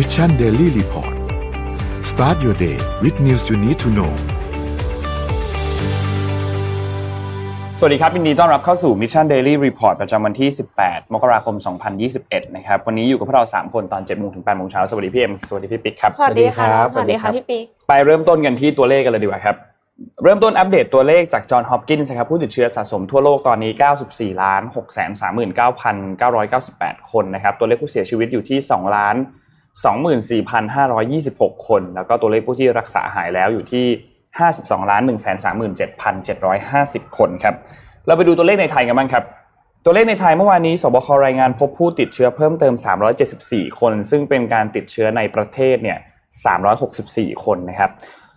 Mission Daily Report start your day with news you need to know สวัสดีครับยินดีต้อนรับเข้าสู่ Mission Daily Report ประจำวันที่ 18 มกราคม 2021 นะครับ วันนี้อยู่กับพวกเรา 3 คนตอน7โมงถึง8โมงเช้า สวัสดีพี่เอ็ม สวัสดีพี่ปิ๊กครับ สวัสดีค่ะรับ สวัสดีค่ะพี่ปิ๊ก ไปเริ่มต้นกันที่ตัวเลขกันเลยดีกว่าครับ เริ่มต้นอัปเดตตัวเลขจาก Johns Hopkins ครับ ผู้ติดเชื้อสะสมทั่วโลกตอนนี้ 94ล้าน6 3 9 9 9 8 คนนะครับ ตัวเลขผู้เสียชีวิตอยู่ที่ 2 ล้าน 24,526 คน แล้วก็ตัวเลขผู้ที่รักษาหายแล้วอยู่ที่ 52ล้าน137,750 คนครับ เราไปดูตัวเลขในไทยกันบ้างครับ ตัวเลขในไทยเมื่อวานนี้สบครายงานพบผู้ติดเชื้อเพิ่มเติม 374 คน ซึ่งเป็นการติดเชื้อในประเทศเนี่ย 364 คนนะครับ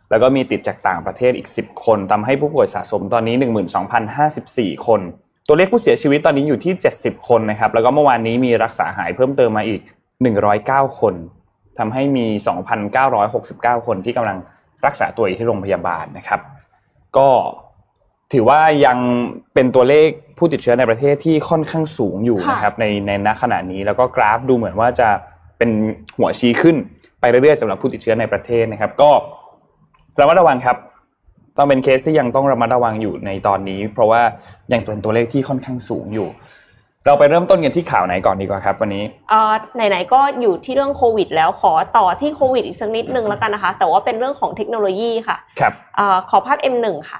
แล้วก็มีติดจากต่างประเทศอีก 10 คนทำให้ผู้ป่วยสะสมตอนนี้ 12,054 คน ตัวเลขผู้เสียชีวิตตอนนี้อยู่ที่ 70 คนนะครับ แล้วก็เมื่อวานนี้มีรักษาหายเพิ่มเติมมาอีก 109 คนทำให้มี 2,969 คนที่กำลังรักษาตัวอยู่ที่โรงพยาบาลนะครับ ก็ถือว่ายังเป็นตัวเลขผู้ติดเชื้อในประเทศที่ค่อนข้างสูงอยู่นะครับในในณขณะนี้แล้วก็กราฟดูเหมือนว่าจะเป็นหัวชี้ขึ้นไปเรื่อยๆสำหรับผู้ติดเชื้อในประเทศนะครับ ก็ระมัดระวังครับ ต้องเป็นเคสที่ยังต้องระมัดระวังอยู่ในตอนนี้ เพราะว่ายังเป็นตัวเลขที่ค่อนข้างสูงอยู่ เราไปเริ่มต้นกันที่ข่าวไหนก่อนดีกว่าครับวันนี้เอ่อไหนๆก็อยู่ที่เรื่องโควิด แล้วขอต่อที่โควิดอีกสักนิดนึงแล้วกันนะคะ แต่ว่าเป็นเรื่องของเทคโนโลยีค่ะครับเอ่อขอภาพ M1 ค่ะ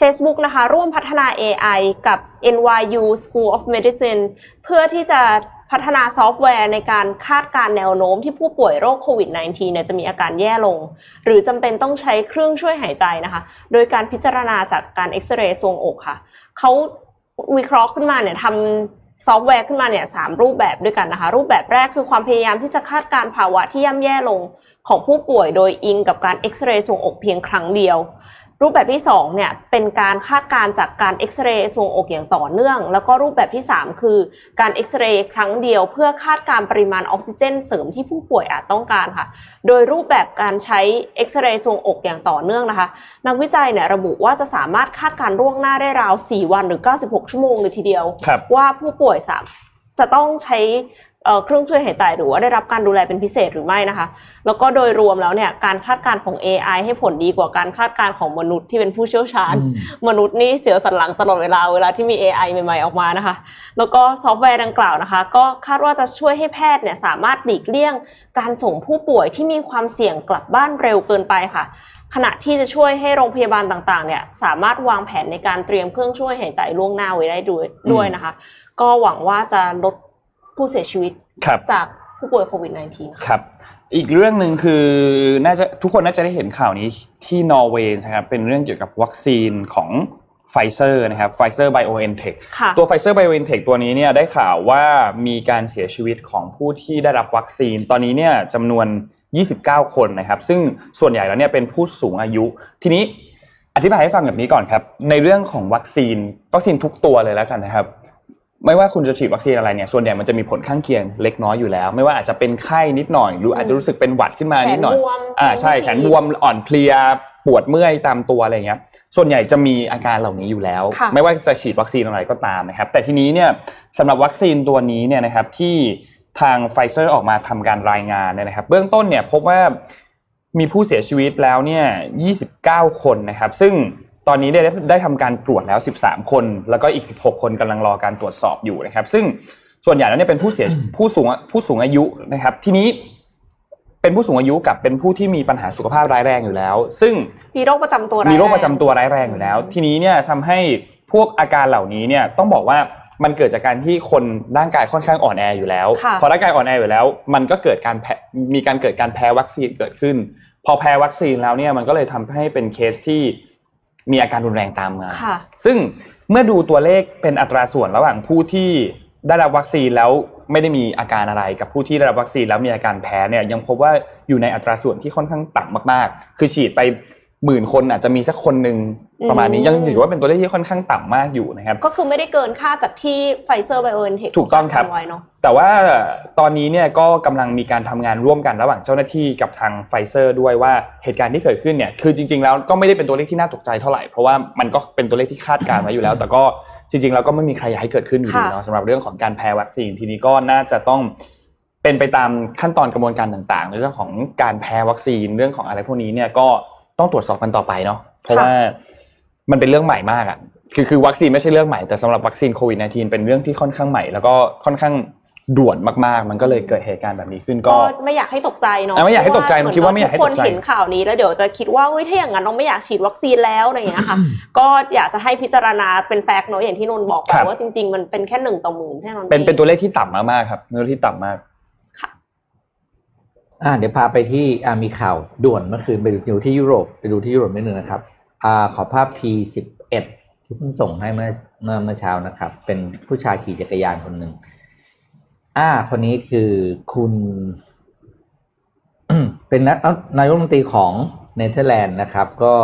Facebook นะคะ ร่วมพัฒนา AI กับ NYU School of Medicine เพื่อที่จะพัฒนาซอฟต์แวร์ในการคาดการณ์แนวโน้มที่ผู้ป่วยโรคโควิด -19 เนี่ยจะมีอาการแย่ลง หรือจำเป็นต้องใช้เครื่องช่วยหายใจนะคะ โดยการพิจารณาจากการเอ็กซเรย์ทรวงอกค่ะเขา วิเคราะห์ขึ้นมาเนี่ยทำซอฟต์แวร์ขึ้นมาเนี่ยสามรูปแบบด้วยกันนะคะ รูปแบบแรกคือความพยายามที่จะคาดการณ์ภาวะที่ย่ำแย่ลงของผู้ป่วยโดยอิงกับการเอ็กซเรย์ทรวงอกเพียงครั้งเดียว รูปแบบที่2เนี่ยเป็นการคาดการณ์จากการเอ็กซเรย์ทรวงอกอย่างต่อเนื่อง แล้วก็รูปแบบที่ 3 คือการเอ็กซเรย์ครั้งเดียวเพื่อคาดการณ์ปริมาณออกซิเจนเสริมที่ผู้ป่วยอาจต้องการค่ะ โดยรูปแบบการใช้เอ็กซเรย์ทรวงอกอย่างต่อเนื่องนะคะ นักวิจัยเนี่ยระบุว่าจะสามารถคาดการณ์ล่วงหน้าได้ราว 4 วันหรือ 96 ชั่วโมงเลยทีเดียวครับว่าผู้ป่วยสามจะต้องใช้ เอ่อเครื่องช่วยหายใจหรือว่าได้รับการดูแลเป็นพิเศษหรือไม่นะคะ แล้วก็โดยรวมแล้วเนี่ยการคาดการณ์ของ AI ให้ผลดีกว่าการคาดการณ์ของมนุษย์ที่เป็นผู้เชี่ยวชาญ มนุษย์นี่เสียวสันหลังตลอดเวลาเวลาที่มี AI ใหม่ๆออกมานะคะ แล้วก็ซอฟต์แวร์ดังกล่าวนะคะ ก็คาดว่าจะช่วยให้แพทย์เนี่ยสามารถหลีกเลี่ยง การส่งผู้ป่วยที่มีความเสี่ยงกลับบ้านเร็วเกินไปค่ะ ขณะที่จะช่วยให้โรงพยาบาลต่างๆเนี่ยสามารถวางแผนในการเตรียมเครื่องช่วยหายใจล่วงหน้าไว้ได้ด้วยด้วยนะคะ ก็หวังว่าจะลด ผู้เสียชีวิตครับจากผู้ป่วยโควิด -19 ค่ะครับ อีกเรื่องหนึ่งคือน่าจะทุกคนน่าจะได้เห็นข่าวนี้ที่นอร์เวย์นะครับเป็นเรื่องเกี่ยวกับวัคซีนของไฟเซอร์นะครับไฟเซอร์ไบโอเอ็นเทคค่ะตัวไฟเซอร์ไบโอเอ็นเทคตัวนี้เนี่ยได้ข่าวว่ามีการเสียชีวิตของผู้ที่ได้รับวัคซีน ตอนนี้เนี่ยจำนวน 29 คนนะครับ ซึ่งส่วนใหญ่แล้วเนี่ยเป็นผู้สูงอายุ ทีนี้อธิบายให้ฟังแบบนี้ก่อนครับ ในเรื่องของวัคซีนวัคซีนทุกตัวเลยแล้วกันนะครับ ไม่ว่าคุณจะฉีดวัคซีนอะไรเนี่ยส่วนใหญ่มันจะมีผลข้างเคียงเล็กน้อยอยู่แล้ว ไม่ว่าอาจจะเป็นไข้นิดหน่อย หรืออาจจะรู้สึกเป็นหวัดขึ้นมานิดหน่อยแขนบวมอ่าใช่แขนบวมอ่อนเพลียปวดเมื่อยตามตัวอะไรเงี้ย ส่วนใหญ่จะมีอาการเหล่านี้อยู่แล้วค่ะไม่ว่าจะฉีดวัคซีนอะไรก็ตามนะครับ แต่ทีนี้เนี่ยสำหรับวัคซีนตัวนี้เนี่ยนะครับที่ทางไฟเซอร์ออกมาทำการรายงานเนี่ยนะครับ เบื้องต้นเนี่ยพบว่ามีผู้เสียชีวิตแล้วเนี่ย 29 คนนะครับ ซึ่ง ตอนนี้ได้ได้ทำการตรวจแล้ว 13 คน แล้วก็อีก 16 คนกำลังรอการตรวจสอบอยู่นะครับ ซึ่งส่วนใหญ่แล้วเนี่ยเป็นผู้เสียผู้สูงผู้สูงอายุนะครับ ทีนี้เป็นผู้สูงอายุกับเป็นผู้ที่มีปัญหาสุขภาพร้ายแรงอยู่แล้ว ซึ่งมีโรคประจำตัวายมีโรคแงประจำตัวร้ายแรงอยู่แล้ว ทีนี้เนี่ยทำให้พวกอาการเหล่านี้เนี่ยต้องบอกว่ามันเกิดจากการที่คนร่างกายค่อนข้างอ่อนแออยู่แล้วค่ะพอร่างกายอ่อนแออยู่แล้ว มันก็เกิดการแพ้มีการเกิดการแพ้วัคซีนเกิดขึ้น พอแพ้วัคซีนแล้วเนี่ยมันก็เลยทำให้เป็นเคสที่ มีอาการรุนแรงตามมาค่ะซึ่งเมื่อดูตัวเลขเป็นอัตราส่วนระหว่างผู้ที่ได้รับวัคซีนแล้วไม่ได้มีอาการอะไรกับผู้ที่ได้รับวัคซีนแล้วมีอาการแพ้เนี่ยยังพบว่าอยู่ในอัตราส่วนที่ค่อนข้างต่ำมากๆ คือฉีดไป หมื่นคนอาจจะมีสักคนหนึ่งประมาณนี้อืมยังถือว่าเป็นตัวเลขที่ค่อนข้างต่ำมากอยู่นะครับ ก็คือไม่ได้เกินค่าจากที่ไฟเซอร์ไบโอเอ็นเทคถูกต้องครับไว้เนาะแต่ว่าตอนนี้เนี่ยก็กำลังมีการทำงานร่วมกันระหว่างเจ้าหน้าที่กับทางไฟเซอร์ด้วยว่าเหตุการณ์ที่เกิดขึ้นเนี่ยคือจริง ๆ แล้วก็ไม่ได้เป็นตัวเลขที่น่าตกใจเท่าไหร่เพราะว่ามันก็เป็นตัวเลขที่คาดการณ์ไว้อยู่แล้ว แต่ก็จริงๆแล้วก็ไม่มีใครอยากให้เกิดขึ้นอยู่ดีค่ะเนาะสำหรับเรื่องของการแพ้วัคซีนทีนี้ก็น่าจะต้องเป็นไปตามขั้นตอนกระบวนการต่างๆ ในเรื่องของการแพ้วัคซีนเรื่องของอะไรพวกนี้เนี่ยก็ ต้องตรวจสอบกันต่อไปเนาะเพราะว่ามันเป็นเรื่องใหม่มากอะคือคือวัคซีนไม่ใช่เรื่องใหม่แต่สำหรับวัคซีนโควิด -19 เป็นเรื่องที่ค่อนข้างใหม่ แล้วก็ค่อนข้างด่วนมากๆ มันก็เลยเกิดเหตุการณ์แบบนี้ขึ้นก็ก็ไม่อยากให้ตกใจเนาะอะไม่อยากให้ตกใจเพระคิดว่าไม่อยากให้ทุกคนตกใจเห็นข่าวนี้แล้วเดี๋ยวจะคิดว่าเฮ้ยถ้าอย่างนั้นเราไม่อยากฉีดวัคซีนแล้วอะไรอย่างเงี้ยค่ะ ก็อยากจะให้พิจารณาเป็นแฟกต์เนาะอย่างที่นนท์บอกไปครับว่าจริง ๆ มันเป็นแค่หนึ่งต่อหมื่นแค่นั้นเป็นองเป็นตัวเลขที่ต่ำมากๆครับตัวเลขที่ต่ำมาก อ่าเดี๋ยวพาไปที่อ่ามีข่าวด่วนเมื่อคืนไปดูที่ยุโรปไปดูที่ยุโรปนิดนึงนะครับอ่าขอภาพ P11 ที่เพิ่งส่งให้เมื่อเมื่อเมื่อเช้านะครับ เป็นผู้ชายขี่จักรยานคนหนึ่งอ่าคนนี้คือคุณเป็นนักนายกรัฐมนตรีของเนเธอร์แลนด์นะครับ ก็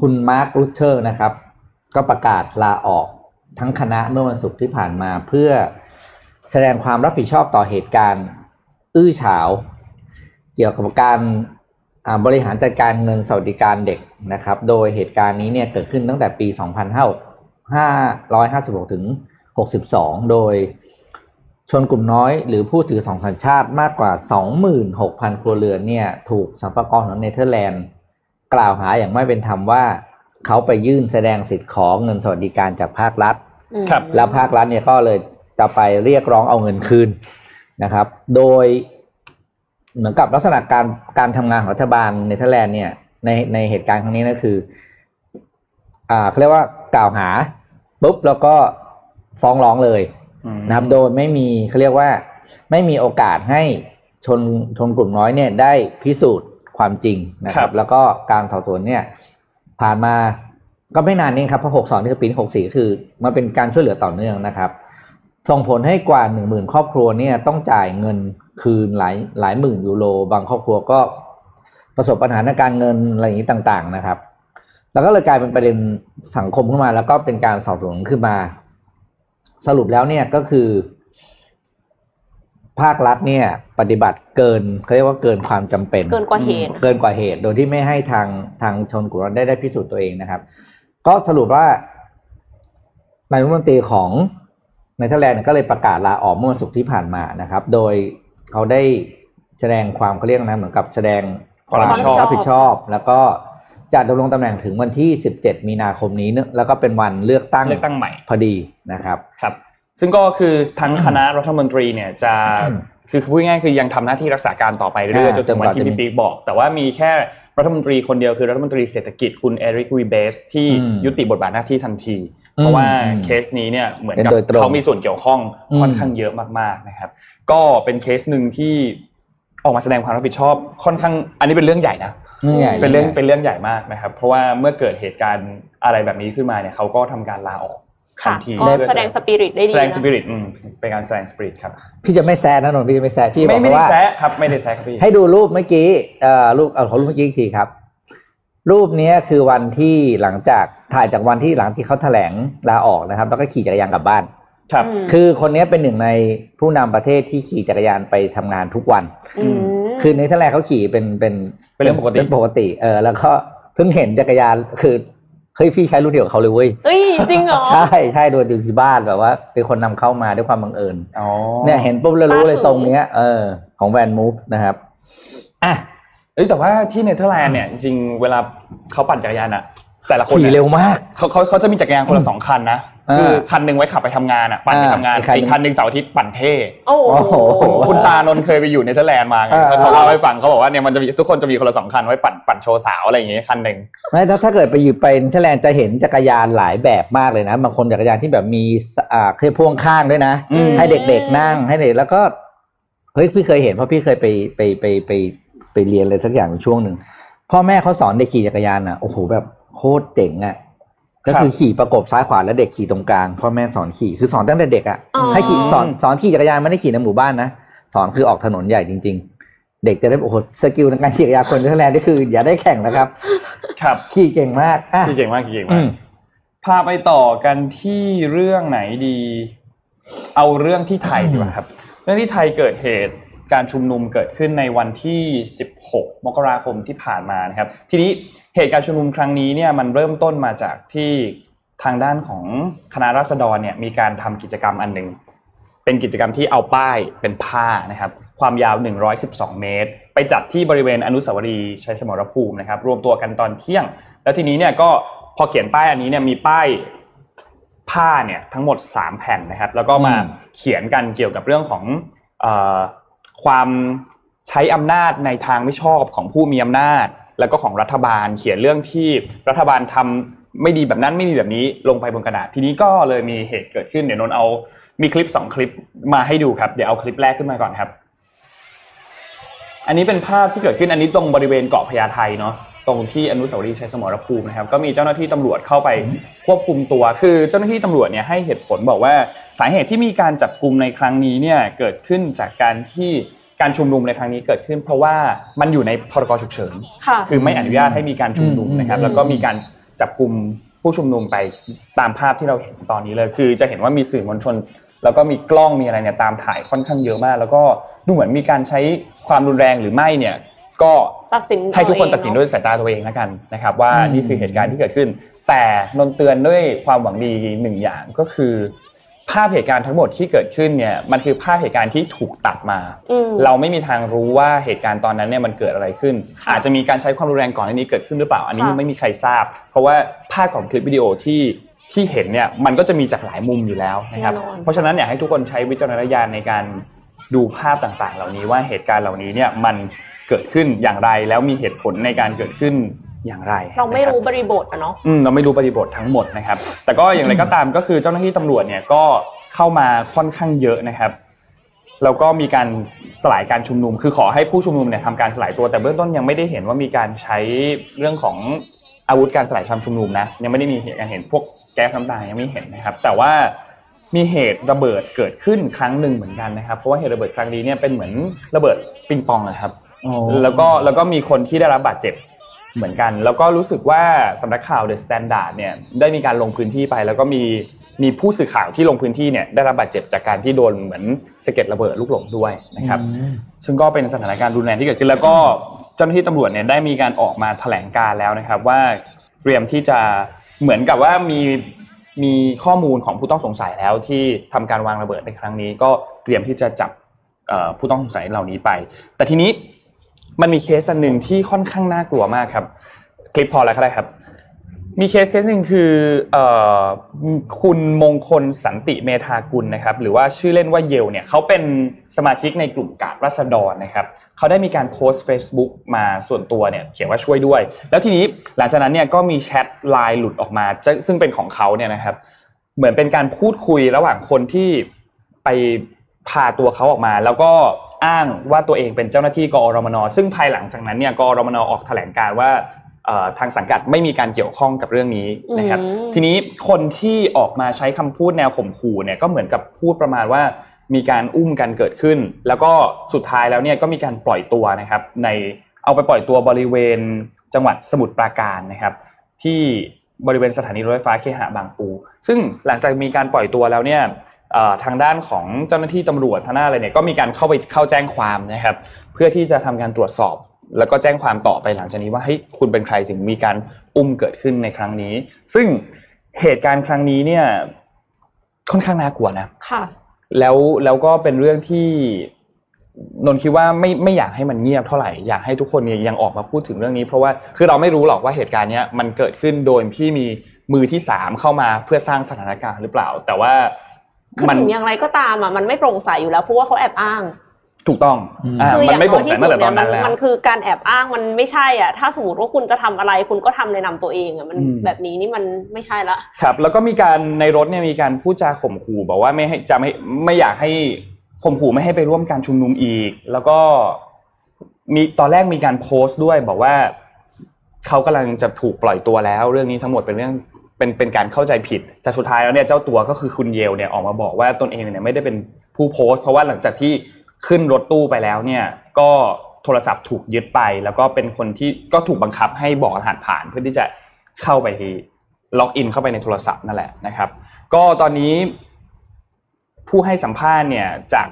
คุณมาร์ครูเทอร์นะครับ ก็ประกาศลาออกทั้งคณะเมื่อวันศุกร์ที่ผ่านมาเพื่อแสดงความรับผิดชอบต่อเหตุการณ์ อื้อฉาว เกี่ยวกับการบริหารจัดการเงินสวัสดิการเด็กนะครับ โดยเหตุการณ์นี้เนี่ยเกิดขึ้นตั้งแต่ปี 2556 ถึง 62 โดยชนกลุ่มน้อยหรือผู้ถือสองสัญชาติมากกว่า 26,000 ครัวเรือนเนี่ยถูกสัมภากรของเนเธอร์แลนด์ กล่าวหาอย่างไม่เป็นธรรมว่าเขาไปยื่นแสดงสิทธิ์ของเงินสวัสดิการจากภาครัฐแล้วภาครัฐเนี่ยก็เลยจะไปเรียกร้องเอาเงินคืนนะครับ โดย เหมือนกับลักษณะการการทำงานของรัฐบาลเนเธอร์แลนด์เนี่ยในในเหตุการณ์ครั้งนี้ก็คือ อ่าเขาเรียกว่ากล่าวหาปุ๊บแล้วก็ฟ้องร้องเลยอืมนะครับ โดยไม่มีเขาเรียกว่า ไม่มีโอกาสให้ชนชนกลุ่มน้อยเนี่ยได้พิสูจน์ความจริงนะคครัรับบแล้วก็การสอบสวนเนี่ย ผ่านมาก็ไม่นานนี้ครับเพราะหกสองนี่คือปีหกสี่คือมันเป็นการช่วยเหลือต่อเนื่องนะครับ ส่งผลให้กว่าหนึ่งหมื่นครอบครัวเนี่ยต้องจ่ายเงิน คืนหลายหลายหมื่นยูโรบางครอบครัวก็ประสบปัญหาในการเงินอะไรอย่างนี้ต่าง ๆ นะครับ แล้วก็เลยกลายเป็นประเด็นสังคมขึ้นมา แล้วก็เป็นการสอบสวนขึ้นมา สรุปแล้วเนี่ยก็คือ ภาครัฐเนี่ย ปฏิบัติเกินเขาเรียกว่าเกินความจำเป็น เกินกว่าเหตุ เกินกว่าเหตุ โดยที่ไม่ให้ทางทางชนกลุ่มนั้นได้ได้พิสูจน์ตัวเองนะครับ ก็สรุปว่านายกรัฐมนตรีของเนเธอร์แลนด์ก็เลยประกาศลาออกเมื่อวันศุกร์ที่ผ่านมานะครับ โดย เขาได้แสดงความเขาเรียกนะเหมือนกับแสดงความรับผิดชอบรับผิดชอบแล้วก็จะดำรงตำแหน่งถึงวันที่ 17 มีนาคมนี้เนอะแล้วก็เป็นวันเลือกตั้งเลือกตั้งใหม่พอดีนะครับครับ ซึ่งก็คือทั้งคณะรัฐมนตรีเนี่ยจะอืมคือพูดง่ายๆคือยังทำหน้าที่รักษาการต่อไปเรื่อยๆอ่าจนถึงวันที่จนกว่าจะมีพี่ปิ๊กบอก แต่ว่ามีแค่รัฐมนตรีคนเดียวคือรัฐมนตรีเศรษฐกิจคุณเอริกวีเบสที่อืมยุติบทบาทหน้าที่ทันที เพราะว่าอืมเคสนี้เนี่ยเหมือนเป็นกับโดยตรงเขามีส่วนเกี่ยวข้องอืมค่อนข้างเยอะมากๆนะครับ ก็เป็นเคสหนึ่งที่ออกมาแสดงความรับผิดชอบ ค่อนข้าง อันนี้เป็นเรื่องใหญ่นะใหญ่เป็นเรื่องเป็นเรื่องใหญ่มากนะครับ เพราะว่าเมื่อเกิดเหตุการณ์อะไรแบบนี้ขึ้นมาเนี่ยเขาก็ทำการลาออกทัค่ะนทีก็แสดงสปิริตได้ดีแสดงนะสปิริตเป็นการแสดงสปิริตครับพี่จะไม่แซะนะนนท์พี่จะไม่แซะพี่บไม่อกไม่ได้ว่าแซะครับไม่ได้แซะครับพี่ให้ดูรูปเมื่อกี้เอ่อรูปเอาขอรูปเมื่อกี้อีกทีครับ รูปเนี้ยคือวันที่หลังจากถ่ายจากวันที่หลังที่เขาแถลงลาออกนะครับ แล้วก็ขี่จักรยานกลับบ้าน ครับอืมคือคนเนี้ยเป็นหนึ่งในผู้นำประเทศที่ขี่จักรยานไปทำงานทุกวันคือในเนเธอร์แลนด์เขาขี่เป็นเป็นเป็นเรื่องปกติเป็นปกติ เออ แล้วก็เพิ่งเห็นจักรยานคือเฮ้ยพี่ใช้รุ่นเดียวกับเขาเลยเว้ยเอ้ยจริงเหรอ ใช่ใช่โดยดูที่บ้านแบบว่าเป็นคนนำเข้ามาด้วยความบังเอิญอ๋อเนี่ยเห็นปุ๊บแล้วรู้เลยล่าสุดทรงเนี้ยเออของ VanMoof นะครับอะเอ้ยแต่ว่าที่เนเธอร์แลนด์เนี่ยจริงๆเวลาเขาปั่นจักรยานอะ แต่ละคนขี่เนี่ยเร็วมากเขาเขาเขาจะมีจักรยานคนละสองคันนะอ่าคือคันหนึ่งไว้ขับไปทำงานอะปั่นไปอ่าทำงานอีกคันหนึ่งอีกคันหนึ่งเสาร์อาทิตย์ปั่นเท่โอ้โอ้โหคุณคุณตานนท์เคยไปอยู่เนเธอร์แลนด์มาไงอ่าเขาเล่าให้ฟังเขาบอกว่าเนี่ยมันจะมีทุกคนจะมีคนละสองคันไว้ปั่นปั่นโชว์สาวอะไรอย่างเงี้ยคันหนึ่งไม่ถ้าถ้าเกิดไปอยู่ไปเนเธอร์แลนด์จะเห็นจักรยานหลายแบบมากเลยนะบางคนจักรยานที่แบบมีสอ่าเคยพ่วงข้างด้วยนะอืมให้เด็กๆนั่งให้เด็กแล้วก็เฮ้ยพี่เคยเห็นเพราะพี่เคยไปไปไปไปไปเรียนอะไรสักอย่างช่วงหนึ่งพ่อแม่เขาสอนเด็กขี่จักรยานอะโอ้โหแบบ โคตรเจ๋งอะก็คือขี่ประกบซ้ายขวาแล้วเด็กขี่ตรงกลางพ่อแม่สอนขี่คือสอนตั้งแต่เด็กอะอ๋อให้ขี่สอนสอนขี่จักรยานไม่ได้ขี่ในหมู่บ้านนะสอนคือออกถนนใหญ่จริง ๆ เด็กจะได้โอ้โห skill ในการขี่จักรยานคนเนเธอร์แลนด์นี่คือ อย่าได้แข่งนะครับ ครับขี่เก่งมากอะขี่เก่งมากขี่เก่งมากอืมพาไปต่อกันที่เรื่องไหนดี เอาเรื่องที่ไทยดีกว่าครับ เรื่องที่ไทยเกิดเหตุการชุมนุมเกิดขึ้นในวันที่ 16 มกราคมที่ผ่านมานะครับ ทีนี้ เหตุการณ์ชุมนุมครั้งนี้เนี่ยมันเริ่มต้นมาจากที่ทางด้านของคณะราษฎรเนี่ยมีการทำกิจกรรมอันหนึ่งเป็นกิจกรรมที่เอาป้ายเป็นผ้านะครับความยาว 112 เมตร ไปจัดที่บริเวณอนุสาวรีย์ชัยสมรภูมินะครับ รวมตัวกันตอนเที่ยง แล้วทีนี้เนี่ยก็พอเขียนป้ายอันนี้เนี่ยมีป้ายผ้าเนี่ยทั้งหมด 3 แผ่นนะครับ แล้วก็มาเขียนกันเกี่ยวกับเรื่องของเอ่อความใช้อำนาจในทางไม่ชอบของผู้มีอำนาจ แล้วก็ของรัฐบาลเขียนเรื่องที่รัฐบาลทำไม่ดีแบบนั้นไม่ดีแบบนี้ลงไปบนกระดาษทีนี้ก็เลยมีเหตุเกิดขึ้นเดี๋ยวนนท์เอามีคลิปสองคลิปมาให้ดูครับเดี๋ยวเอาคลิปแรกขึ้นมาก่อนครับ อันนี้เป็นภาพที่เกิดขึ้นอันนี้ตรงบริเวณเกาะพญาไทเนาะตรงที่อนุสาวรีย์ชัยสมรภูมินะครับ ก็มีเจ้าหน้าที่ตำรวจเข้าไปควบคุมตัว คือเจ้าหน้าที่ตำรวจเนี่ยให้เหตุผลบอกว่าสาเหตุที่มีการจับกลุ่มในครั้งนี้เนี่ยเกิดขึ้นจากการที่ การชุมนุมในครั้งนี้เกิดขึ้น เพราะว่ามันอยู่ในพรกฉุกเฉินค่ะคือไม่อนุญาตให้มีการชุมนุมนะครับอืมแล้วก็มีการจับกลุ่มผู้ชุมนุมไปตามภาพที่เราเห็นตอนนี้เลย คือจะเห็นว่ามีสื่อมวลชน แล้วก็มีกล้องมีอะไรเนี่ยตามถ่ายค่อนข้างเยอะมาก แล้วก็ดูเหมือนมีการใช้ความรุนแรงหรือไม่เนี่ย ก็ตัดสินให้ทุกคนเอาเองตัดสินเนอะด้วยสายตาตัวเองแล้วกันนะครับ ว่าอืมนี่คือเหตุการณ์ที่เกิดขึ้น แต่นนเตือนด้วยความหวังดีหนึ่งอย่างก็คือ ภาพเหตุการณ์ทั้งหมดที่เกิดขึ้นเนี่ยมันคือภาพเหตุการณ์ที่ถูกตัดมาอืมเราไม่มีทางรู้ว่าเหตุการณ์ตอนนั้นเนี่ยมันเกิดอะไรขึ้นค่ะอาจจะมีการใช้ความรุนแรงก่อนหน้านี้เกิดขึ้นหรือเปล่า อันนี้ค่ะยังไม่มีใครทราบ เพราะว่าภาพของคลิปวิดีโอที่ที่เห็นเนี่ยมันก็จะมีจากหลายมุมอยู่แล้วนะครับแน่นอนเพราะฉะนั้นอยากให้ทุกคนใช้วิจารณญาณในการดูภาพต่างๆ เหล่านี้ว่าเหตุการณ์เหล่านี้เนี่ยมันเกิดขึ้นอย่างไรแล้วมีเหตุผลในการเกิดขึ้น อย่างไร เราไม่นะคบรู้บริบทอะเนาะอืมเราไม่รู้บริบททั้งหมดนะครับ แต่ก็อย่างไรก็ตามก็คือเจ้าหน้าที่ตำรวจเนี่ยก็เข้ามาค่อนข้างเยอะนะครับแล้วก็มีการสลายการชุมนุม คือขอให้ผู้ชุมนุมเนี่ยทำการสลายตัว แต่เบื้องต้นยังไม่ได้เห็นว่ามีการใช้เรื่องของอาวุธการสลายความชุมนุมนะ ยังไม่ได้มีเหตุการเห็นพวกแก๊สน้ำตายังไม่เห็นนะครับ แต่ว่ามีเหตุระเบิดเกิดขึ้นครั้งหนึ่งเหมือนกันนะครับ เพราะว่าเหตุระเบิดครั้งนี้เนี่ยเป็นเหมือนระเบิดปิงปองนะครับอ๋อแล้วก็แล้วก็มีคนที่ได้รับบาดเจ็บ เหมือนกัน แล้วก็รู้สึกว่าสำนักข่าว The Standard เนี่ยได้มีการลงพื้นที่ไป แล้วก็มีมีผู้สื่อข่าวที่ลงพื้นที่เนี่ยได้รับบาดเจ็บจากการที่โดนเหมือนสะเก็ดระเบิดลูกหลงด้วยนะครับอืมซึ่งก็เป็นสถานการณ์รุนแรงที่เกิดขึ้น แล้วก็เจ้าหน้าที่ตำรวจเนี่ยได้มีการออกมาแถลงการแล้วนะครับ ว่าเตรียมที่จะเหมือนกับว่ามีมีข้อมูลของผู้ต้องสงสัยแล้วที่ทำการวางระเบิดในครั้งนี้ ก็เตรียมที่จะจับเอ่อผู้ต้องสงสัยเหล่านี้ไป แต่ทีนี้ มันมีเคสอันหนึ่งที่ค่อนข้างน่ากลัวมากครับ คลิปพอแล้วก็ได้ครับ มีเคสเคสหนึ่งคืออคุณมงคลสันติเมธากุลนะครับ หรือว่าชื่อเล่นว่าเยลเนี่ยเขาเป็นสมาชิกในกลุ่มการ์ดราษฎรนะครับเขาได้มีการโพสต์ Facebook มาส่วนตัวเนี่ยเขียนว่าช่วยด้วย แล้วทีนี้หลังจากนั้นเนี่ยก็มีแชทไลน์หลุดออกมา ซึ่งเป็นของเขาเนี่ยนะครับ เหมือนเป็นการพูดคุยระหว่างคนที่ไปพาตัวเขาออกมา แล้วก็ อ้างว่าตัวเองเป็นเจ้าหน้าที่กอรมน ซึ่งภายหลังจากนั้นเนี่ยกอรมนออกแถลงการว่าเอ่อทางสังกัดไม่มีการเกี่ยวข้องกับเรื่องนี้นะครับอืมทีนี้คนที่ออกมาใช้คำพูดแนวข่มขู่เนี่ยก็เหมือนกับพูดประมาณว่ามีการอุ้มกันเกิดขึ้น แล้วก็สุดท้ายแล้วเนี่ยก็มีการปล่อยตัวนะครับ ในเอาไปปล่อยตัวบริเวณจังหวัดสมุทรปราการนะครับ ที่บริเวณสถานีรถไฟฟ้าเคหะบางปู ซึ่งหลังจากมีการปล่อยตัวแล้วเนี่ยเอ่อ ทางด้านของเจ้าหน้าที่ตำรวจทางหน้าอะไรเนี่ยก็มีการเข้าไปเข้าแจ้งความนะครับ เพื่อที่จะทำการตรวจสอบ แล้วก็แจ้งความต่อไปหลังจากนี้ว่าเฮ้ยคุณเป็นใครถึงมีการอุ้มเกิดขึ้นในครั้งนี้ ซึ่งเหตุการณ์ครั้งนี้เนี่ย ค่อนข้างน่ากลัวนะค่ะ แล้วแล้วก็เป็นเรื่องที่นนท์คิดว่าไม่ไม่อยากให้มันเงียบเท่าไหร่อยากให้ทุกคนเนี่ยยังออกมาพูดถึงเรื่องนี้ เพราะว่าคือเราไม่รู้หรอกว่าเหตุการณ์เนี้ยมันเกิดขึ้นโดยที่มีมือที่สามเข้ามาเพื่อสร้างสถานการณ์หรือเปล่า แต่ว่า คือมันถึงอย่างไรก็ตามอะมันไม่โปร่งใสอยู่แล้วเพราะว่าเขาแอบอ้าง ถูกต้องอืมอ่าคือมัอนย่างไม่โปน้ร่องยใสที่ตั้สุงดแต่ตเนี่อยนมันั้นนแล้วมันคือการแอบอ้างมันไม่ใช่อะถ้าสมมติว่าคุณจะทำอะไร คุณก็ทำในนามตัวเองอะมันอืมแบบนี้นี่มันไม่ใช่ละครับ แล้วก็มีการในรถเนี่ยมีการพูดจาข่มขู่บอกว่าไม่ให้จะไม่ไม่อยากให้ข่มขู่ไม่ให้ไปร่วมการชุมนุมอีก แล้วก็มีตอนแรกมีการโพสต์ด้วยบอกว่าเขากำลังจะถูกปล่อยตัวแล้ว เรื่องนี้ทั้งหมดเป็นเรื่อง เป็นเป็นการเข้าใจผิดแต่สุดท้ายแล้วเนี่ยเจ้าตัวก็คือคุณเยลเนี่ยออกมาบอกว่าตนเองเนี่ยไม่ได้เป็นผู้โพสต์ เพราะว่าหลังจากที่ขึ้นรถตู้ไปแล้วเนี่ยก็โทรศัพท์ถูกยึดไป แล้วก็เป็นคนที่ก็ถูกบังคับให้บอกรหัสผ่านเพื่อที่จะเข้าไปล็อกอินเข้าไปในโทรศัพท์นั่นแหละนะครับ ก็ตอนนี้ผู้ให้สัมภาษณ์เนี่ยจาก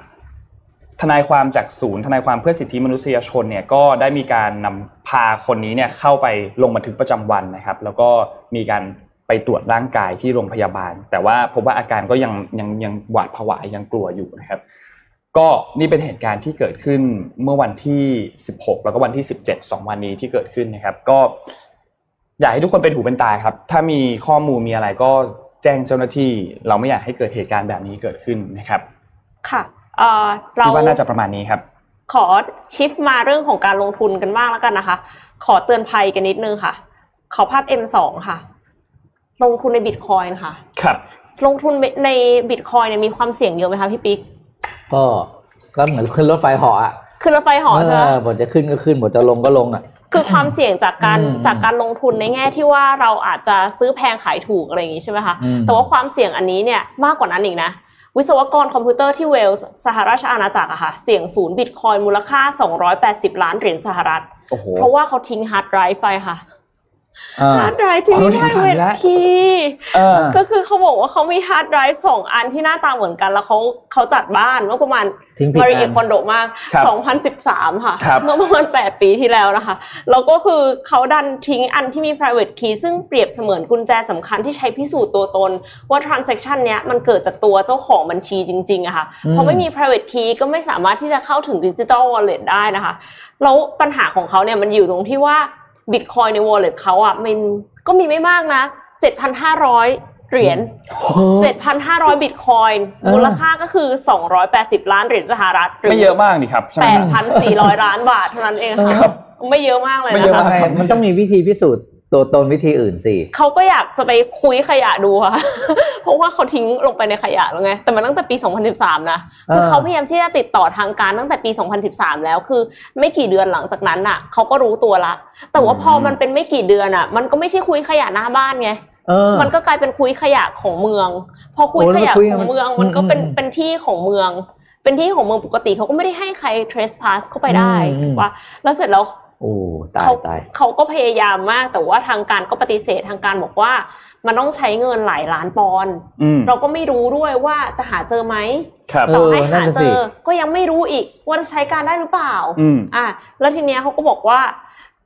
ทนายความจากศูนย์ทนายความเพื่อสิทธิมนุษยชนเนี่ยก็ได้มีการนำพาคนนี้เนี่ยเข้าไปลงบันทึกประจำวันนะครับ แล้วก็มีการ ไปตรวจร่างกายที่โรงพยาบาล แต่ว่าพบว่าอาการก็ยังยังยังหวาดผวายังกลัวอยู่นะครับ ก็นี่เป็นเหตุการณ์ที่เกิดขึ้นเมื่อวันที่ 16 แล้วก็วันที่ 17 2 วันนี้ที่เกิดขึ้นนะครับ ก็อยากให้ทุกคนเป็นหูเป็นตาครับ ถ้ามีข้อมูลมีอะไรก็แจ้งเจ้าหน้าที่ เราไม่อยากให้เกิดเหตุการณ์แบบนี้เกิดขึ้นนะครับ ค่ะเอ่อเราคิดว่าน่าจะประมาณนี้ครับ ขอชิปมาเรื่องของการลงทุนกันบ้างแล้วกันนะคะ ขอเตือนภัยกันนิดนึงค่ะ ขอภาพ M2 ค่ะ ลงทุนในบิตคอยน์ค่ะ ครับ ลงทุนในบิตคอยน์เนี่ยมีความเสี่ยงเยอะไหมคะพี่ปิ๊ก ก็ก็เหมือนขึ้นรถไฟเหาะอะคือรถไฟเหอใช่ไหมเออบทจะขึ้นก็ขึ้นบทจะลงก็ลงอะ คือความเสี่ยงจากการอืมจากการลงทุนในแง่ที่ว่าเราอาจจะซื้อแพงขายถูกอะไรอย่างนี้ใช่ไหมคะอืมแต่ว่าความเสี่ยงอันนี้เนี่ยมากกว่านั้นอีกนะ วิศวกรคอมพิวเตอร์ที่เวลส์สหราชอาณาจักรอะค่ะ เสี่ยงศูนย์บิตคอยน์มูลค่า 280 ล้านเหรียญสหรัฐโอ้โหเพราะว่าเขาทิ้งฮาร์ดไดรฟ์ไปค่ะอ่า ฮาร์ดไดรฟ์ที่อ๋อไม่เห็นข่าวไเวนี้ทแล้ว key เออก็คือเขาบอกว่าเขามีฮาร์ดไดรฟ์สองอันที่หน้าตาเหมือนกันแล้วเขาเขาจัดบ้านเมื่อประมาณทิ้งผิดมาริอัเอนคอนโดมากครับ2013 ค่ะครับเมื่อประมาณ 8 ปีที่แล้วนะคะ แล้วก็คือเขาดันทิ้งอันที่มี private key ซึ่งเปรียบเสมือนกุญแจสำคัญที่ใช้พิสูจน์ตัวตน ว่า transaction เนี้ยมันเกิดจากตัวเจ้าของบัญชีจริงๆอะค่ะอืมเพราะไม่มี private key ก็ไม่สามารถที่จะเข้าถึง digital wallet ได้นะคะ แล้วปัญหาของเขาเนี่ยมันอยู่ตรงที่ว่า bitcoin ใน wallet เขาอะมันก็มีไม่มากนะ7,500เหรียญ7,500บิตคอยน์เออมูลค่าก็คือ280ล้านเหรียญสหรัฐหรืไม่เยอะมากนี่ครับใช่ไหมครับ8,400ล้านบาทเท่านั้นเองค่ะครับ ไม่เยอะมากเลยไม่นะเยอะคะมากทำไมมันต้องมีวิธีพิสูจน์ ตัวตนวิธีอื่นสิเขาก็อยากจะไปคุยขยะดูค่ะ เพราะว่าเขาทิ้งลงไปในขยะแล้วไง แต่มันตั้งแต่ปี 2013 นะ คือเออเขาพยายามที่จะติดต่อทางการตั้งแต่ปี 2013 แล้ว คือไม่กี่เดือนหลังจากนั้นน่ะเขาก็รู้ตัวละ แต่ว่าพอมันเป็นไม่กี่เดือนอะ มันก็ไม่ใช่คุยขยะหน้าบ้านไงเออมันก็กลายเป็นคุยขยะของเมือง พอคุยโอ้ขแล้วยะคุยขกัอนงมันเมือง มันก็เป็นอืมเป็นที่ของเมือง เป็นที่ของเมืองปกติเขาก็ไม่ได้ให้ใคร trespass เข้าไปได้อืมถูกปะแล้วเสร็จแล้ว โอ้ตายเขาตายเขาก็พยายามมากแต่ว่าทางการก็ปฏิเสธทางการบอกว่า มันต้องใช้เงินหลายล้านปอนด์อืมเราก็ไม่รู้ด้วยว่าจะหาเจอไหมครับเอต่ออให้นั่หานน่ะเจสิอก็ยังไม่รู้อีกว่าจะใช้การได้หรือเปล่าอืมอะแล้วทีเนี้ยเขาก็บอกว่า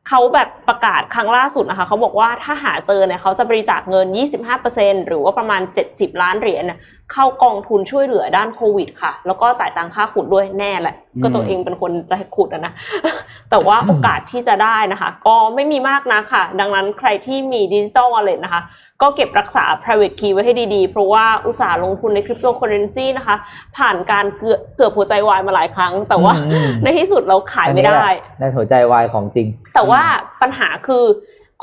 เขาแบบประกาศครั้งล่าสุดนะคะเขาบอกว่าถ้าหาเจอเนี่ยเขาจะบริจาคเงิน 25%หรือว่าประมาณ 70 ล้านเหรียญ เนี่ยเข้ากองทุนช่วยเหลือด้านโควิด ค่ะ แล้วก็จ่ายตังค่าขุดด้วยแน่แหละอืมก็ตัวเองเป็นคนจะให้ขุดอะนะ แต่ว่าโอกาสที่จะได้นะคะ ก็ไม่มีมากนะค่ะ ดังนั้นใครที่มี digital wallet นะคะ ก็เก็บรักษา private key ไว้ให้ดีๆ เพราะว่าอุตส่าห์ลงทุนในคริปโตเคอร์เรนซีนะคะ ผ่านการเกือบเกือบหัวใจวายมาหลายครั้ง แต่ว่าอืมในที่สุดเราขายไม่ได้ในหัวใจวายของจริง แต่ว่าปัญหาคือ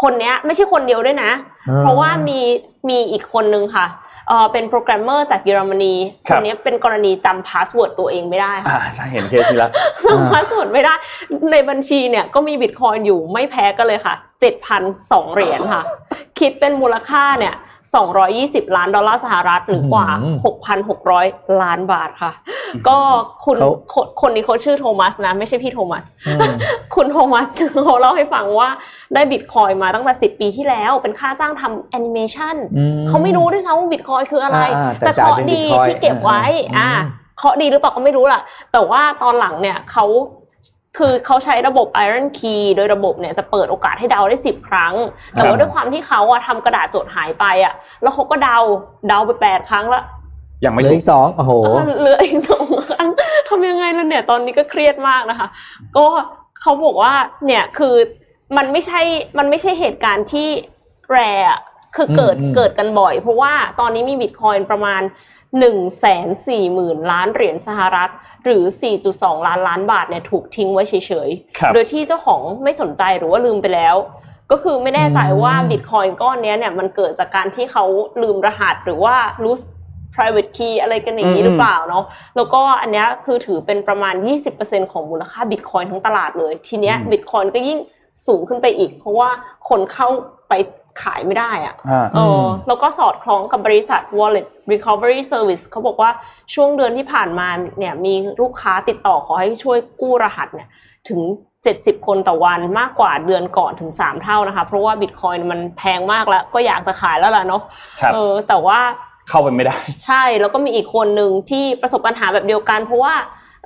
คนเนี้ยไม่ใช่คนเดียวด้วยนะอ่าเพราะว่ามีมีอีกคนนึงค่ะ เออเป็นโปรแกรมเมอร์จากเยอรมนีครับคนนี้เป็นกรณีจำพาสเวิร์ดตัวเองไม่ได้อ่าค่ะใช่เห็นเคสนี้แล้วจำพาสเวิร์ดไม่ได้ ในบัญชีเนี่ยก็มีบิตคอยน์อยู่ไม่แพ้กันเลยค่ะ7,002เหรียญค่ะ คิดเป็นมูลค่าเนี่ย 220 ล้านดอลลาร์สหรัฐหรือกว่าอืม6,600 ล้านบาทค่ะ ก็คุณเขาคนคนนี้เขาชื่อโทมัสนะ ไม่ใช่พี่โทมัสอืมคุณโทมัสเขาเล่าให้ฟังว่าได้บิตคอยน์มาตั้งแต่ 10 ปีที่แล้วเป็นค่าจ้างทำแอนิเมชันอืมเขาไม่รู้ด้วยซ้ำว่าบิตคอยน์คืออะไรอ่าๆแต่แต่เคราะห์ดีจ่ายเป็น Bitcoin ที่เก็บไว้อ่าอ่าอืมเคราะห์ดีหรือเปล่าก็ไม่รู้ล่ะ แต่ว่าตอนหลังเนี่ยเขา คือเขาใช้ระบบ Iron Key โดยระบบเนี่ยจะเปิดโอกาสให้เดาได้ 10 ครั้ง แต่ครัว่าบด้วยความที่เขาอะทำกระดาษจดหายไปอะแล้วเขาก็เดาเดาไป 8 ครั้งแล้วยังไม่เหลือถูอีกกสองโอ้โหเหลืออีกสองครั้งทำยังไงล่ะเนี่ยตอนนี้ก็เครียดมากนะคะ ก็เขาบอกว่าเนี่ยคือมันไม่ใช่มันไม่ใช่เหตุการณ์ที่แรอะ คือเกิดอืมอืมเกิดกันบ่อย เพราะว่าตอนนี้มีบิตคอยน์ประมาณหนึ่งแสนสี่หมื่นล้านเหรียญสหรัฐ หรือ 4.2 ล้านล้านบาทเนี่ยถูกทิ้งไว้เฉยครับๆโดยที่เจ้าของไม่สนใจหรือว่าลืมไปแล้ว ก็คือไม่แน่ใจว่าบิตคอยน์ก้อนเนี้ยเนี่ยมันเกิดจากการที่เขาลืมรหัสหรือว่า lose private key อะไรกันอย่างนี้อืมหรือเปล่าเนาะ แล้วก็อันเนี้ยคือถือเป็นประมาณ 20%ของมูลค่าบิตคอยน์ทั้งตลาดเลย ทีเนี้ยอืมบิตคอยน์ก็ยิ่งสูงขึ้นไปอีก เพราะว่าคนเข้าไป ขายไม่ได้อะอ่าเออแล้วก็สอดคล้องกับบริษัท Wallet Recovery Service เขาบอกว่าช่วงเดือนที่ผ่านมาเนี่ยมีลูกค้าติดต่อขอให้ช่วยกู้รหัสเนี่ยถึง 70 คนต่อวันมากกว่าเดือนก่อนถึง 3 เท่านะคะ เพราะว่าบิตคอยน์มันแพงมากแล้ว ก็อยากจะขายแล้วล่ะเนาะครับเออแต่ว่าเข้าไปไม่ได้ ใช่แล้วก็มีอีกคนหนึ่งที่ประสบปัญหาแบบเดียวกัน เพราะว่า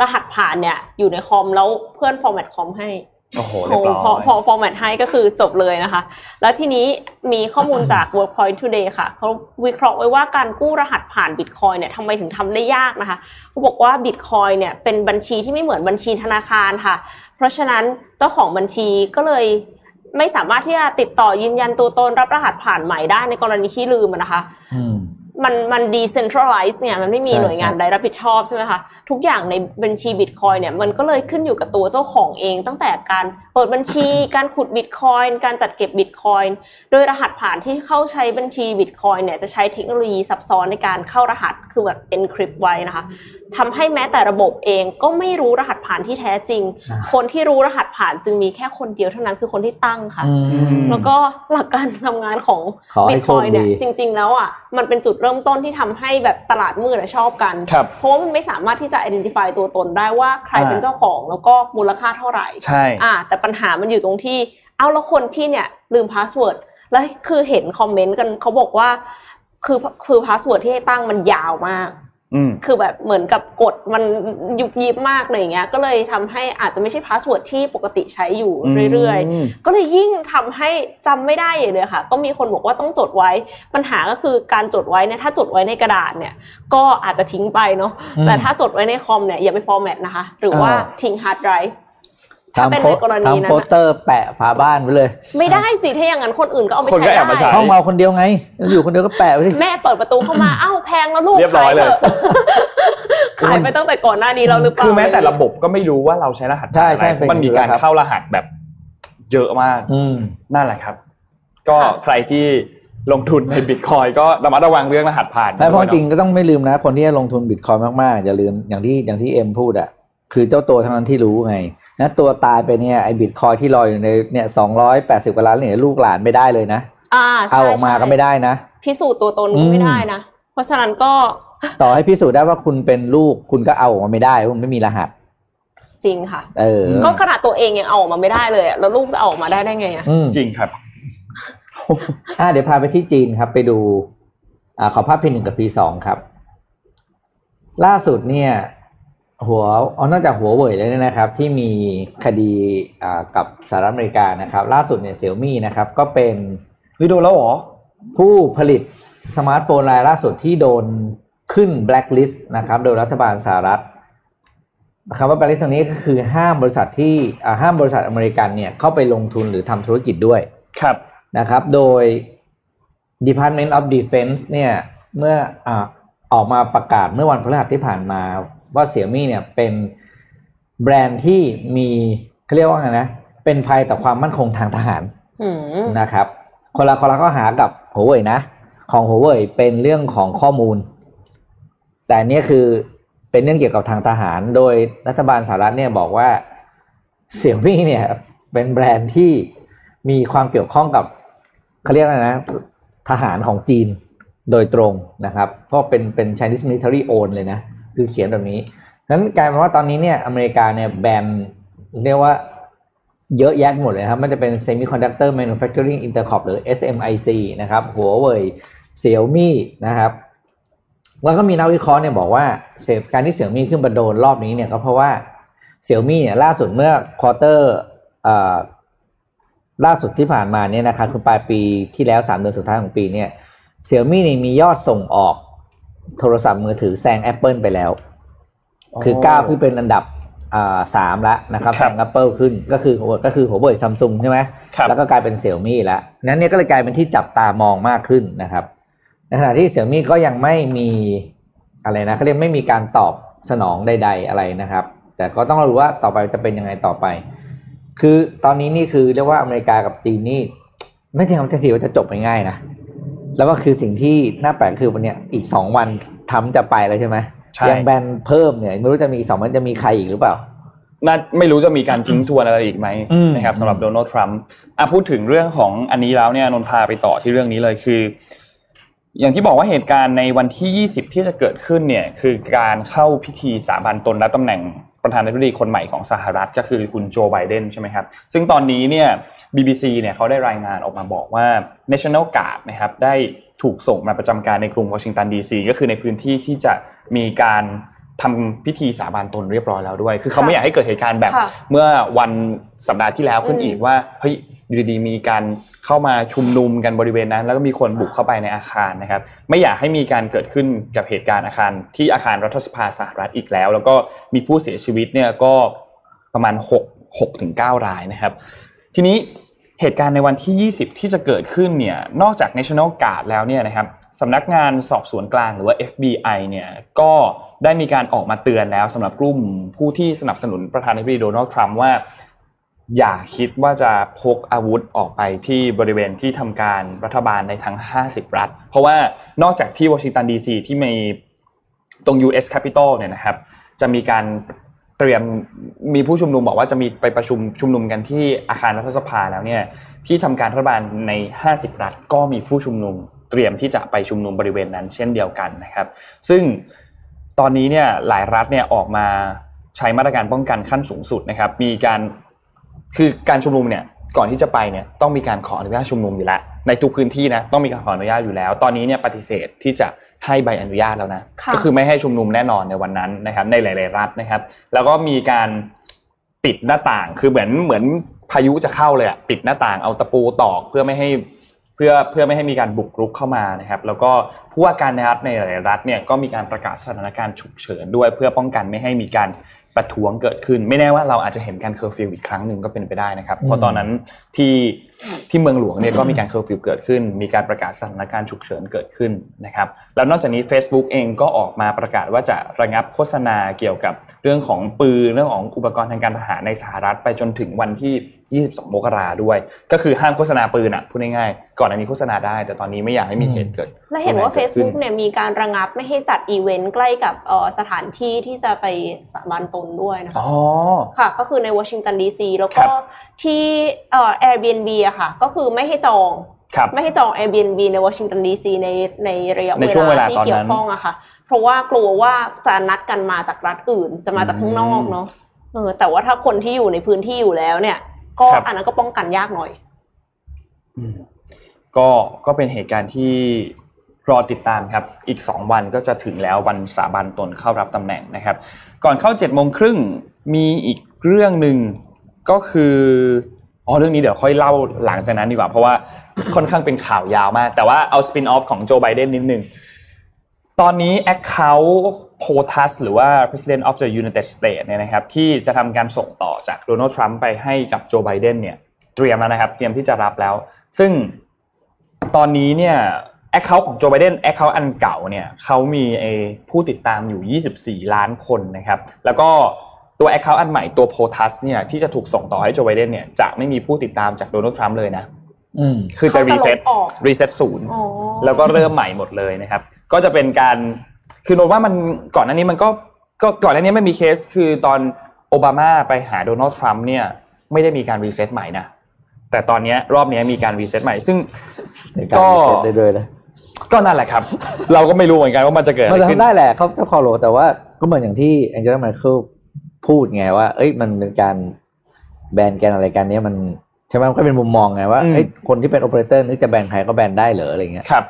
รหัสผ่านเนี่ยอยู่ในคอมแล้วเพื่อนฟอร์แมตคอมให้ โอ้โหเรียบร้อยพอพอฟอร์แมตให้ก็คือจบเลยนะคะ แล้วทีนี้มีข้อมูลจาก Workpoint Today ค่ะเขาวิเคราะห์ไว้ว่าการกู้รหัสผ่าน Bitcoin เนี่ยทำไมถึงทำได้ยากนะคะเขาบอกว่า Bitcoin เนี่ยเป็นบัญชีที่ไม่เหมือนบัญชีธนาคารค่ะ เพราะฉะนั้นเจ้าของบัญชีก็เลยไม่สามารถที่จะติดต่อยืนยันตัวตนรับรหัสผ่านใหม่ได้ในกรณีที่ลืมอะนะคะ อืมมันมัน decentralize เนี่ยมันไม่มีใช่หน่วยงานใช่ใดรับผิดชอบใช่ไหมคะทุกอย่างในบัญชีบิตคอยเนี่ยมันก็เลยขึ้นอยู่กับตัวเจ้าของเอง ตั้งแต่การเปิดบัญชี การขุดบิตคอยการจัดเก็บบิตคอยโดยรหัสผ่านที่เข้าใช้บัญชีบิตคอยเนี่ยจะใช้เทคโนโลยีซับซ้อนในการเข้ารหัสคือแบบ encrypt ไว้นะคะ ทำให้แม้แต่ระบบเองก็ไม่รู้รหัสผ่านที่แท้จริงอ่าคนที่รู้รหัสผ่านจึงมีแค่คนเดียวเท่านั้นคือคนที่ตั้งค่ะอืมแล้วก็หลักการทำงานของขอให้บิตคอยเนี่ยโชคดีจริง ๆ แล้วอะมันเป็นจุดเริ่มต้นที่ทำให้แบบตลาดมืดอะชอบกันครับเพราะว่ามันไม่สามารถที่จะ identify ตัวตนได้ว่าใครอ่าเป็นเจ้าของแล้วก็มูลค่าเท่าไหร่ใช่อ่าแต่ปัญหามันอยู่ตรงที่ เอาแล้วคนที่เนี่ยลืมพาสเวิร์ดแล้วคือเห็นคอมเมนต์กันเขาบอกว่าคือคือพาสเวิร์ดที่ให้ตั้งมันยาวมากอืม คือแบบเหมือนกับกดมันยุบยิบมากเลยอย่างเงี้ย ก็เลยทำให้อาจจะไม่ใช่พาสเวิร์ดที่ปกติใช้อยู่เรื่อยๆ อืมก็เลยยิ่งทำให้จำไม่ได้เลยค่ะ ก็มีคนบอกว่าต้องจดไว้ ปัญหาก็คือการจดไว้เนี่ยถ้าจดไว้ในกระดาษเนี่ย ก็อาจจะทิ้งไปเนาะอืมแต่ถ้าจดไว้ในคอมเนี่ยอย่าไปฟอร์แมตนะคะ หรือว่าอ่าทิ้งฮาร์ดไดรฟ์ ถ้าทำเป็นโพในกรณีนั้นทำโปสน่ะเตอร์แปะฝาบ้านไว้เลย ไม่ได้สิถ้าอย่างนั้นคนอื่นก็เอาไปคนก็ใช้แอบมาใช้ได้ห้องเราคนเดียวไง อยู่คนเดียวก็แปะไว้สิแม่เปิดประตูเข้ามาอ้าวแพงแล้วลูกเรียบร้อยเลยขายไปถะขายไปตั้งแต่ก่อนหน้านี้เราหรือเปล่าคือแม้แต่ระบบก็ไม่รู้ว่าเราใช้รหัสใช่ผ่านอะไรใช่เป็นมันมีการอยู่แล้วครับเข้ารหัสแบบเยอะมากอืมนั่นแหละครับ ก็ใครที่ลงทุนในบิตคอยก็ระมัดระวังเรื่องรหัสผ่านและเพราะด้วยจริงเนอะก็ต้องไม่ลืมนะ คนที่จะลงทุนบิตคอยมากๆอย่าลืมอย่างที่อย่างที่เอ็มพูดอะคือเจ้าตัวเท่านั้นที่รู้ไง นะตัวตายไปเนี่ยไอ้บิตคอยที่ลอยอยู่ในเนี่ยสองร้อยแปดสิบกว่าล้านเหรียญลูกหลานไม่ได้เลยนะอ่าใช่เอาออกมาก็ไม่ได้นะ พิสูจน์ตัวตนก็ไม่ได้นะ เพราะฉะนั้นก็ ต่อให้พิสูจน์ได้ว่าคุณเป็นลูกคุณก็เอาออกมาไม่ได้เพราะมันไม่มีรหัส จริงค่ะ เออ ก็ขนาดตัวเองยังเอาออกมาไม่ได้เลยอะแล้วลูกจะเอาออกมาได้ได้ไงอะอืมจริงครับอ่าเดี๋ยวพาไปที่จีนครับ ไปดู อ่าขอภาพพีหนึ่งกับพีสองครับ ล่าสุดเนี่ย หัวเอานอกจากหัวเว่ยแล้วเนี่ยนะครับ ที่มีคดีอ่ากับสหรัฐอเมริกานะครับ ล่าสุดเนี่ยเสี่ยวมี่นะครับ ก็เป็นเฮ้ยโดนแล้วเหรอ ผู้ผลิตสมาร์ทโฟนรายล่าสุดที่โดนขึ้นแบล็คลิสต์นะครับ โดยรัฐบาลสหรัฐคำว่าแบล็คลิสต์ตรงนี้ก็คือห้ามบริษัทที่อ่าห้ามบริษัทอเมริกันเนี่ยเข้าไปลงทุนหรือทำธุรกิจด้วยครับนะครับ โดย Department of Defense เนี่ยเมื่ออ่าออกมาประกาศเมื่อวันพฤหัสที่ผ่านมา ว่าเสี่ยมี่เนี่ยเป็นแบรนด์ที่มีเขาเรียกว่าไงนะ เป็นภัยต่อความมั่นคงทางทหารอืมนะครับ คนละคนละข้อหากับหัวเว่ยนะ ของหัวเว่ยเป็นเรื่องของข้อมูล แต่อันเนี้ยคือเป็นเรื่องเกี่ยวกับทางทหาร โดยรัฐบาลสหรัฐเนี่ยบอกว่าเสี่ยมี่เนี่ยเป็นแบรนด์ที่มีความเกี่ยวข้องกับเขาเรียกอะไรนะ ทหารของจีนโดยตรงนะครับ เพราะเป็นเป็น Chinese military own เลยนะ คือเขียนแบบนี้นั้นกลายเป็นว่าตอนนี้เนี่ยอเมริกาเนี่ยแบนเรียกว่าเยอะแยะหมดเลยครับ มันจะเป็น Semiconductor Manufacturing Intercorp หรือ SMIC นะครับหัวเว่ยเสี่ยวมี่นะครับแล้วก็มีนักวิเคราะห์เนี่ยบอกว่าเสการที่เสี่ยวมี่ขึ้นมาโดนรอบนี้เนี่ยก็เพราะว่าเสี่ยวมี่เนี่ยล่าสุดเมื่อ quarter ล่าสุดที่ผ่านมาเนี่ยนะครับคือปลายปีที่แล้วสามเดือนสุดท้ายของปีเนี่ยเสี่ยวมี่เนี่ยมียอดส่งออก โทรศัพท์มือถือแซง Apple ไปแล้ว คือก้าวขึ้นเป็นอันดับอ่าสามแล้วนะครับครัแซบง Apple ขึ้นก็คือก็คือหัวเว่ยซัมซุงใช่ไหมครับแล้วก็กลายเป็นเสี่ยวมี่แล้วนั้นเนี่ยก็เลยกลายเป็นที่จับตามองมากขึ้นนะครับในขณะที่เสี่ยวมี่ก็ยังไม่มีอะไรนะเขาเรียกไม่มีการตอบสนองใด ๆ อะไรนะครับ แต่ก็ต้องรู้ว่าต่อไปจะเป็นยังไงต่อไป คือตอนนี้นี่คือเรียกว่าอเมริกากับจีนนี่ไม่ได้ทำทีว่าจะจบไปง่ายนะ แล้วก็คือสิ่งที่น่าแปลกคือวันเนี้ยอีกสองวันทำจะไปแล้วใช่ไหมใช่ยังแบนเพิ่มเนี่ยไม่รู้จะมีอีกสองวันจะมีใครอีกหรือเปล่าน่าไม่รู้จะมีการทิ้งทวนอะไรอีกไหมอืมนะครับสำหรับโดนัลด์ทรัมป์อะพูดถึงเรื่องของอันนี้แล้วเนี่ยนนท์พาไปต่อที่เรื่องนี้เลยคือ อย่างที่บอกว่าเหตุการณ์ในวันที่ 20 ที่จะเกิดขึ้นเนี่ยคือการเข้าพิธีสาบานตนรับตำแหน่ง ประธานาธิบดีคนใหม่ของสหรัฐก็คือคุณโจไบเดนใช่ไหมครับ ซึ่งตอนนี้เนี่ย BBC เนี่ยเขาได้รายงานออกมาบอกว่า National Guard นะครับได้ถูกส่งมาประจำการในกรุงวอชิงตันดีซีก็คือในพื้นที่ที่จะมีการทำพิธีสาบานตนเรียบร้อยแล้วด้วย คือเขาไม่อยากให้เกิดเหตุการณ์แบบค่ะเมื่อวันสัปดาห์ที่แล้วขึ้นอืมอีกว่าเฮ้ย อยู่ดีๆมีการเข้ามาชุมนุมกันบริเวณนั้น แล้วก็มีคนบุกเข้าไปในอาคารนะครับ ไม่อยากให้มีการเกิดขึ้นกับเหตุการณ์อาคาร ที่อาคารรัฐสภาสหรัฐอีกแล้ว แล้วก็มีผู้เสียชีวิตเนี่ยก็ประมาณ6 6ถึง9รายนะครับ ทีนี้เหตุการณ์ในวันที่ 20 ที่จะเกิดขึ้นเนี่ยนอกจาก National Guard แล้วเนี่ยนะครับสำนักงานสอบสวนกลางหรือว่า FBI เนี่ยก็ได้มีการออกมาเตือนแล้วสำหรับกลุ่มผู้ที่สนับสนุนประธานาธิบดีโดนัลด์ทรัมป์ว่า อย่าคิดว่าจะพกอาวุธออกไปที่บริเวณที่ทำการรัฐบาลในทั้ง 50 รัฐ เพราะว่านอกจากที่วอชิงตันดีซีที่มีตรง US Capitol เนี่ยนะครับ จะมีการเตรียมมีผู้ชุมนุมบอกว่าจะมีไปประชุมชุมนุมกันที่อาคารรัฐสภาแล้วเนี่ยที่ทำการรัฐบาลใน 50 รัฐ ก็มีผู้ชุมนุมเตรียมที่จะไปชุมนุมบริเวณนั้นเช่นเดียวกันนะครับ ซึ่งตอนนี้เนี่ยหลายรัฐเนี่ยออกมาใช้มาตรการป้องกันขั้นสูงสุดนะครับ มีการ คือการชุมนุมเนี่ยก่อนที่จะไปเนี่ยต้องมีการขออนุญาตชุมนุมอยู่แล้วในทุกพื้นที่นะต้องมีการขออนุญาตอยู่แล้ว ตอนนี้เนี่ยปฏิเสธที่จะให้ใบอนุญาตแล้วนะค่ะก็คือไม่ให้ชุมนุมแน่นอนในวันนั้นนะครับ ในหลาย ๆ รัฐนะครับ แล้วก็มีการปิดหน้าต่างคือเหมือนเหมือนพายุจะเข้าเลยอะปิดหน้าต่างเอาตะปูตอกเพื่อไม่ให้เพื่อเพื่อไม่ให้มีการบุกรุกเข้ามานะครับ แล้วก็ผู้ว่าการในรัฐในหลายๆรัฐเนี่ยก็มีการประกาศสถานการณ์ฉุกเฉินด้วยเพื่อป้องกันไม่ให้มีการ ประท้วงเกิดขึ้น ไม่แน่ว่าเราอาจจะเห็นการเคอร์ฟิวอีกครั้งหนึ่งก็เป็นไปได้นะครับ เพราะตอนนั้นที่ที่เมืองหลวงเนี่ยก็มีการเคอร์ฟิวเกิดขึ้น มีการประกาศสถานการณ์ฉุกเฉินเกิดขึ้นนะครับแล้วนอกจากนี้ Facebook เองก็ออกมาประกาศว่าจะระงับโฆษณาเกี่ยวกับ เรื่องของปืนเรื่องของอุปกรณ์ทางการทหารในสหรัฐไปจนถึงวันที่ 22 มกราด้วย ก็คือห้ามโฆษณาปืนอะพูดง่ายๆก่อนอันนี้โฆษณาได้ แต่ตอนนี้ไม่อยากให้มีเหตุเกิดและเห็นว่ารุนแรงกิดขึ้น Facebook เนี่ยมีการระงับไม่ให้จัดอีเวนต์ใกล้กับเอ่อสถานที่ที่จะไปสาบานตนด้วยนะคะอ๋อค่ะ ก็คือในวอชิงตันดีซีแล้วครัก็บที่เอ่อ Airbnb อะค่ะ ก็คือไม่ให้จองครับไม่ให้จอง Airbnb ในวอชิงตันดีซีในในระยะในช่วงเวลาที่ตอนนั้นเกี่ยวข้องอะค่ะเพ ราะว่ากลัวว่าจะนัดกันมาจากรัฐอื่น จะมาจากข้างนอกเนาะเออแต่ว่าถ้าคนที่อยู่ในพื้นที่อยู่แล้วเนี่ย ก็ครับอันนั้นก็ป้องกันยากหน่อยอืมก็ก็เป็นเหตุการณ์ที่รอติดตามครับ อีก 2 วันก็จะถึงแล้ววันสาบานตนเข้ารับตำแหน่งนะครับ ก่อนเข้า7จ็ดโมงครึ่งมีอีกเรื่องหนึ่งก็คืออ๋อเรื่องนี้เดี๋ยวค่อยเล่าหลังจากนั้นดีกว่า เพราะว่าค่อนข้างเป็นข่าวยาวมาก แต่ว่าเอาสปินออฟของโจไบเดนนิดนึง ตอนนี้ Account POTUS หรือว่า President of the United States เนี่ยนะครับที่จะทำการส่งต่อจากโดนัลด์ทรัมป์ไปให้กับโจไบเดนเนี่ยเตรียมแล้วนะครับ เตรียมที่จะรับแล้ว ซึ่งตอนนี้เนี่ย Account ของโจไบเดน Account อันเก่าเนี่ยเขามีไอ้ผู้ติดตามอยู่ 24 ล้านคนนะครับ แล้วก็ตัว Account อันใหม่ตัว POTUS เนี่ยที่จะถูกส่งต่อให้โจไบเดนเนี่ยจะไม่มีผู้ติดตามจากโดนัลด์ทรัมป์เลยนะ คือจะเขาจะลบ reset ออก reset ศูนย์อ๋อแล้วก็เริ่มใหม่หมดเลยนะครับ ก็จะเป็นการคือโนตว่ามันก่อนหน้านี้มันก็ก็ก่อนหน้านี้ไม่มีเคสคือตอนโอบามาไปหาโดนัลด์ทรัมป์เนี่ยไม่ได้มีการ reset ใหม่นะแต่ตอนเนี้ยรอบเนี้ยมีการ reset ใหม่ ซึ่งในการก็ reset ได้ด้วยนะก็นั่นแหละครับ เราก็ไม่รู้เหมือนกันว่ามันจะเกิดอะไรขึ้นทำได้แหละเขาจะคอโลแต่ว่าก็เหมือนอย่างที่แองเจล่าแมร์เคิลพูดไงว่า เอ้ยมันเป็นการแบนแกนอะไรกันเนี้ยมันใช่ไหมมันก็เป็นมุมมองไงว่าอืมเอ้ยคนที่เป็นโอเปอเรเตอร์นึกจะแบนใครก็แบนได้เหรออะไรเงี้ยครับ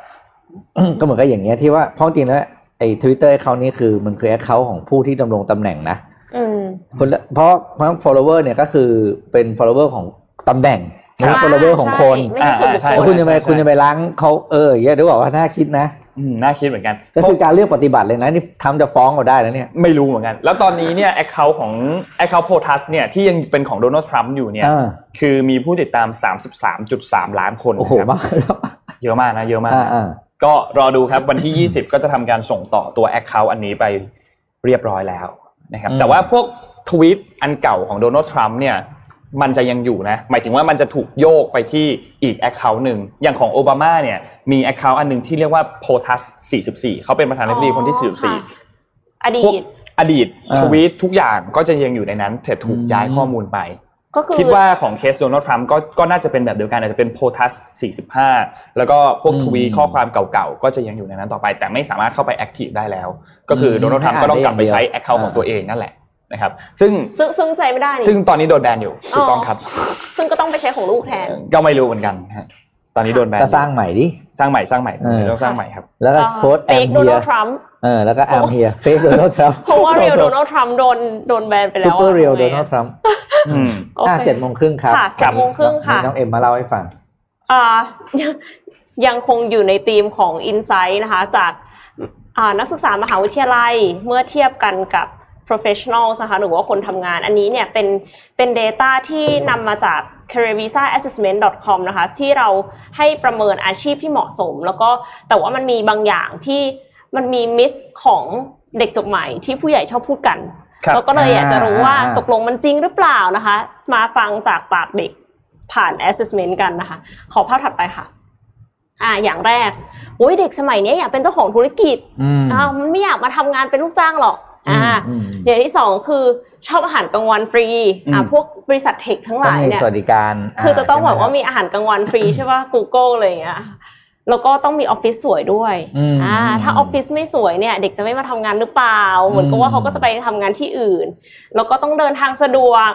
ก็เหมือนกับอย่างเงี้ยที่ว่าเพราะจริงแล้วไอ้ทวิตเตอร์เขานี้คือมันคือ account ของผู้ที่ดำรงตำแหน่งนะอืมคนละเพราะเพราะ follower เนี่ยก็คือเป็น follower ของตำแหน่งไม่ใช่อ่า follower ของคนใช่ไม่ใช่ส่วนบุคอ่าใช่แล้วคุณจะไปใช่คุณจะไปล้างเขาเอออย่างเงี้ยเดี๋ยวบอกว่าน่าคิดนะอืม น่าคิดเหมือนกัน ก็คือการเลือกปฏิบัติเลยนะนี่ทรัมป์จะฟ้องเราได้แล้วเนี่ยไม่รู้เหมือนกัน แล้วตอนนี้เนี่ย Account ของ Account POTUS เนี่ยที่ยังเป็นของโดนัลด์ทรัมป์อยู่เนี่ยอ่าคือมีผู้ติดตาม 33.3 ล้านคนโอ้โหนะครับมากแล้วเยอะมากนะเยอะมากอ่าอ่าก็รอดูครับวันที่ 20 ก็จะทำการส่งต่อตัว Account อันนี้ไปเรียบร้อยแล้วนะครับอืมแต่ว่าพวกทวีตอันเก่าของโดนัลด์ทรัมป์เนี่ย มันจะยังอยู่นะ หมายถึงว่ามันจะถูกโยกไปที่อีก Account หนึ่ง อย่างของโอบามาเนี่ย มี Account อันหนึ่งที่เรียกว่า POTUS 44 เขาเป็นประธานาธิบดีคนที่อ๋อค่ะ44 อดีพวกตอดีตอ่าทวีตทุกอย่างก็จะยังอยู่ในนั้นแต่ถูกอืมย้ายข้อมูลไป ก็คือคิดว่าของเคสโดนัลด์ทรัมป์ก็ก็น่าจะเป็นแบบเดียวกันอาจจะเป็น POTUS 45 แล้วก็พวกอืมทวีตข้อความเก่าๆ ก็จะยังอยู่ในนั้นต่อไป แต่ไม่สามารถเข้าไป active ได้แล้ว ก็คืออืมโดนัลด์ทรัมป์ก็ต้องกลับไปใช้ account ของตัวเองให้อ่านได้ของอย่างเดียวตัวเองนั่นแหละ นะครับ ซึ่งซึ่งซึ่งใจไม่ได้นี่ซึ่งตอนนี้โดนแบนอยู่ถูกต้องครับ ซึ่งก็ต้องไปใช้ของลูกแทน ก็ไม่รู้เหมือนกันฮะตอนนี้โดนแบนก็สร้างใหม่ดิสสร้างใหม่สร้างใหม่เออต้องสร้างใหม่ครับ แล้วก็โค้ดแอเฟมกโดเฮีนัยลด์ทรัมป์เออแล้วก็แอมเฮียเฟกโดนัลด์ทรัมป์เพราะว่าเรียลโทโดษนัลด์ทรัมป์โดนโดนแบนไปซูแล้วเปอร์เรียลทำโดไงนัลด์ทรัมป์อืมโอเคอะเจ็ดโมงครึ่งครับค่ะครัเจ็บดโมงครึ่งค่ะน้องเอ็มมาเล่าให้ฟังอ่ายังคงอยู่ในธีมของ Insight นะคะ จากอ่านักศึกษามหาวิทยาลัยเมื่อเทียบกันกับ professionals นะคะหรือว่าคนทำงานอันนี้เนี่ยเป็นเป็น Data ที่นำมาจาก careervisaassessment.com นะคะที่เราให้ประเมินอาชีพที่เหมาะสม แล้วก็แต่ว่ามันมีบางอย่างที่มันมีมิธของเด็กจบใหม่ที่ผู้ใหญ่ชอบพูดกันครับเราก็เลยอยากจะรู้ว่าอ่าตกลงมันจริงหรือเปล่านะคะ มาฟังจากปากเด็กผ่าน assessment กันนะคะ ขอภาพถัดไปค่ะอ่าอย่างแรกโอ้ยเด็กสมัยนี้อยากเป็นเจ้าของธุรกิจอืมอ้าวมันไม่อยากมาทำงานเป็นลูกจ้างหรอก อ่าอืมอย่างที่สองคือชอบอาหารกลางวันฟรีอ่าอืมพวกบริษัทเทคทั้งหต้องลายมีเนี่ยสวัสดิการ คือจะต้องบอกว่าใช่ไหมีอาหารกลางวันฟรีใช่ป่ะ Google อะไรอย่างเงี้ยแล้วก็ต้องมีออฟฟิศสวยด้วยอืมอ่าถ้าออฟฟิศไม่สวยเนี่ย เด็กจะไม่มาทำงานหรือเปล่า เหมือนกับว่าเขาก็จะไปทำงานที่อื่น แล้วก็ต้องเดินทางสะดวก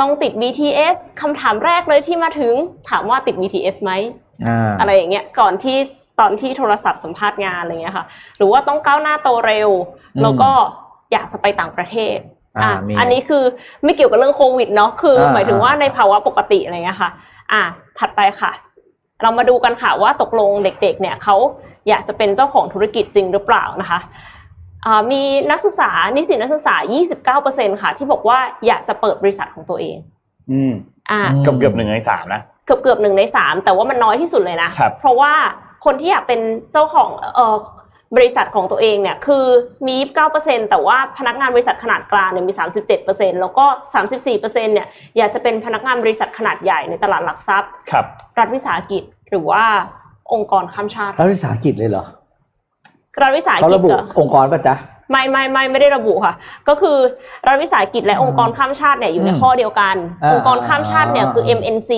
ต้องติด BTS คำถามแรกเลยที่มาถึงถามว่าติด BTS ไหมอ่าอะไรอย่างเงี้ย ก่อนที่ตอนที่โทรศัพท์สัมภาษณ์งานอะไรเงี้ยค่ะ หรือว่าต้องก้าวหน้าโตเร็วอืมแล้วก็ อยากจะไปต่างประเทศอ่าอะมีอันนี้คือไม่เกี่ยวกับเรื่องโควิดเนาะคืออาหมายถึงว่าอ่าในภาวะปกติอะไรเงี้ยค่ะ อะถัดไปค่ะ เรามาดูกันค่ะว่าตกลงเด็ก ๆ เนี่ยเขาอยากจะเป็นเจ้าของธุรกิจจริงหรือเปล่านะคะอ่ามีนักศึกษานิสิตนักศึกษา 29%ค่ะ ที่บอกว่าอยากจะเปิดบริษัทของตัวเอง อืมอ่าเกือบเกือบหนึ่งในสามนะเกือบเกือบหนึ่งในสามแต่ว่ามันน้อยที่สุดเลยนะครับเพราะว่าคนที่อยากเป็นเจ้าของเอ่อ บริษัทของตัวเองเนี่ยคือมี29%แต่ว่าพนักงานบริษัทขนาดกลางเนี่ยมี 37%แล้วก็ 34%เนี่ยอยากจะเป็นพนักงานบริษัทขนาดใหญ่ในตลาดหลักทรัพย์ครับรัฐวิสาหกิจหรือว่าองค์กรข้ามชาติรัฐวิสาหกิจเลยเหรอรัฐวิสาหเขากิจระบุเหรอองค์กรป่ะจ๊ะไม่ไม่ไม่ไม่ได้ระบุค่ะ ก็คือรัฐวิสาหกิจและองค์กรข้ามชาติเนี่ยอยู่ในอืมข้อเดียวกันอ่าองค์กรข้ามชาติเนี่ยคือ MNC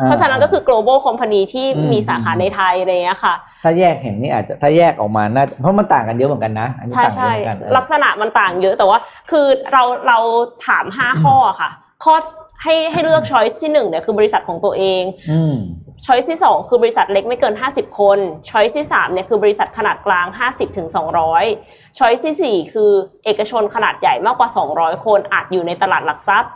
อ่าเพราะฉะนั้นก็คือ global company ที่อืมมีสาขาในไทยอะไรอย่างเงี้ยค่ะ ถ้าแยกเห็นนี่อาจจะถ้าแยกออกมาน่าจะเพราะมันต่างกันเยอะเหมือนกันนะอันนี้ใช่ต่างเยใช่อะเหมือนกันเออลักษณะมันต่างเยอะแต่ว่า คือเราเราถามห้าข้อค่ะ ข้อให้ให้เลือก choice ที่หนึ่งเนี่ยคือบริษัทของตัวเองอืม choice ที่สองคือบริษัทเล็กไม่เกิน50คน choice ที่สามเนี่ยคือบริษัทขนาดกลาง50ถึง200 choice ที่สี่คือเอกชนขนาดใหญ่มากกว่า200คนอาจอยู่ในตลาดหลักทรัพย์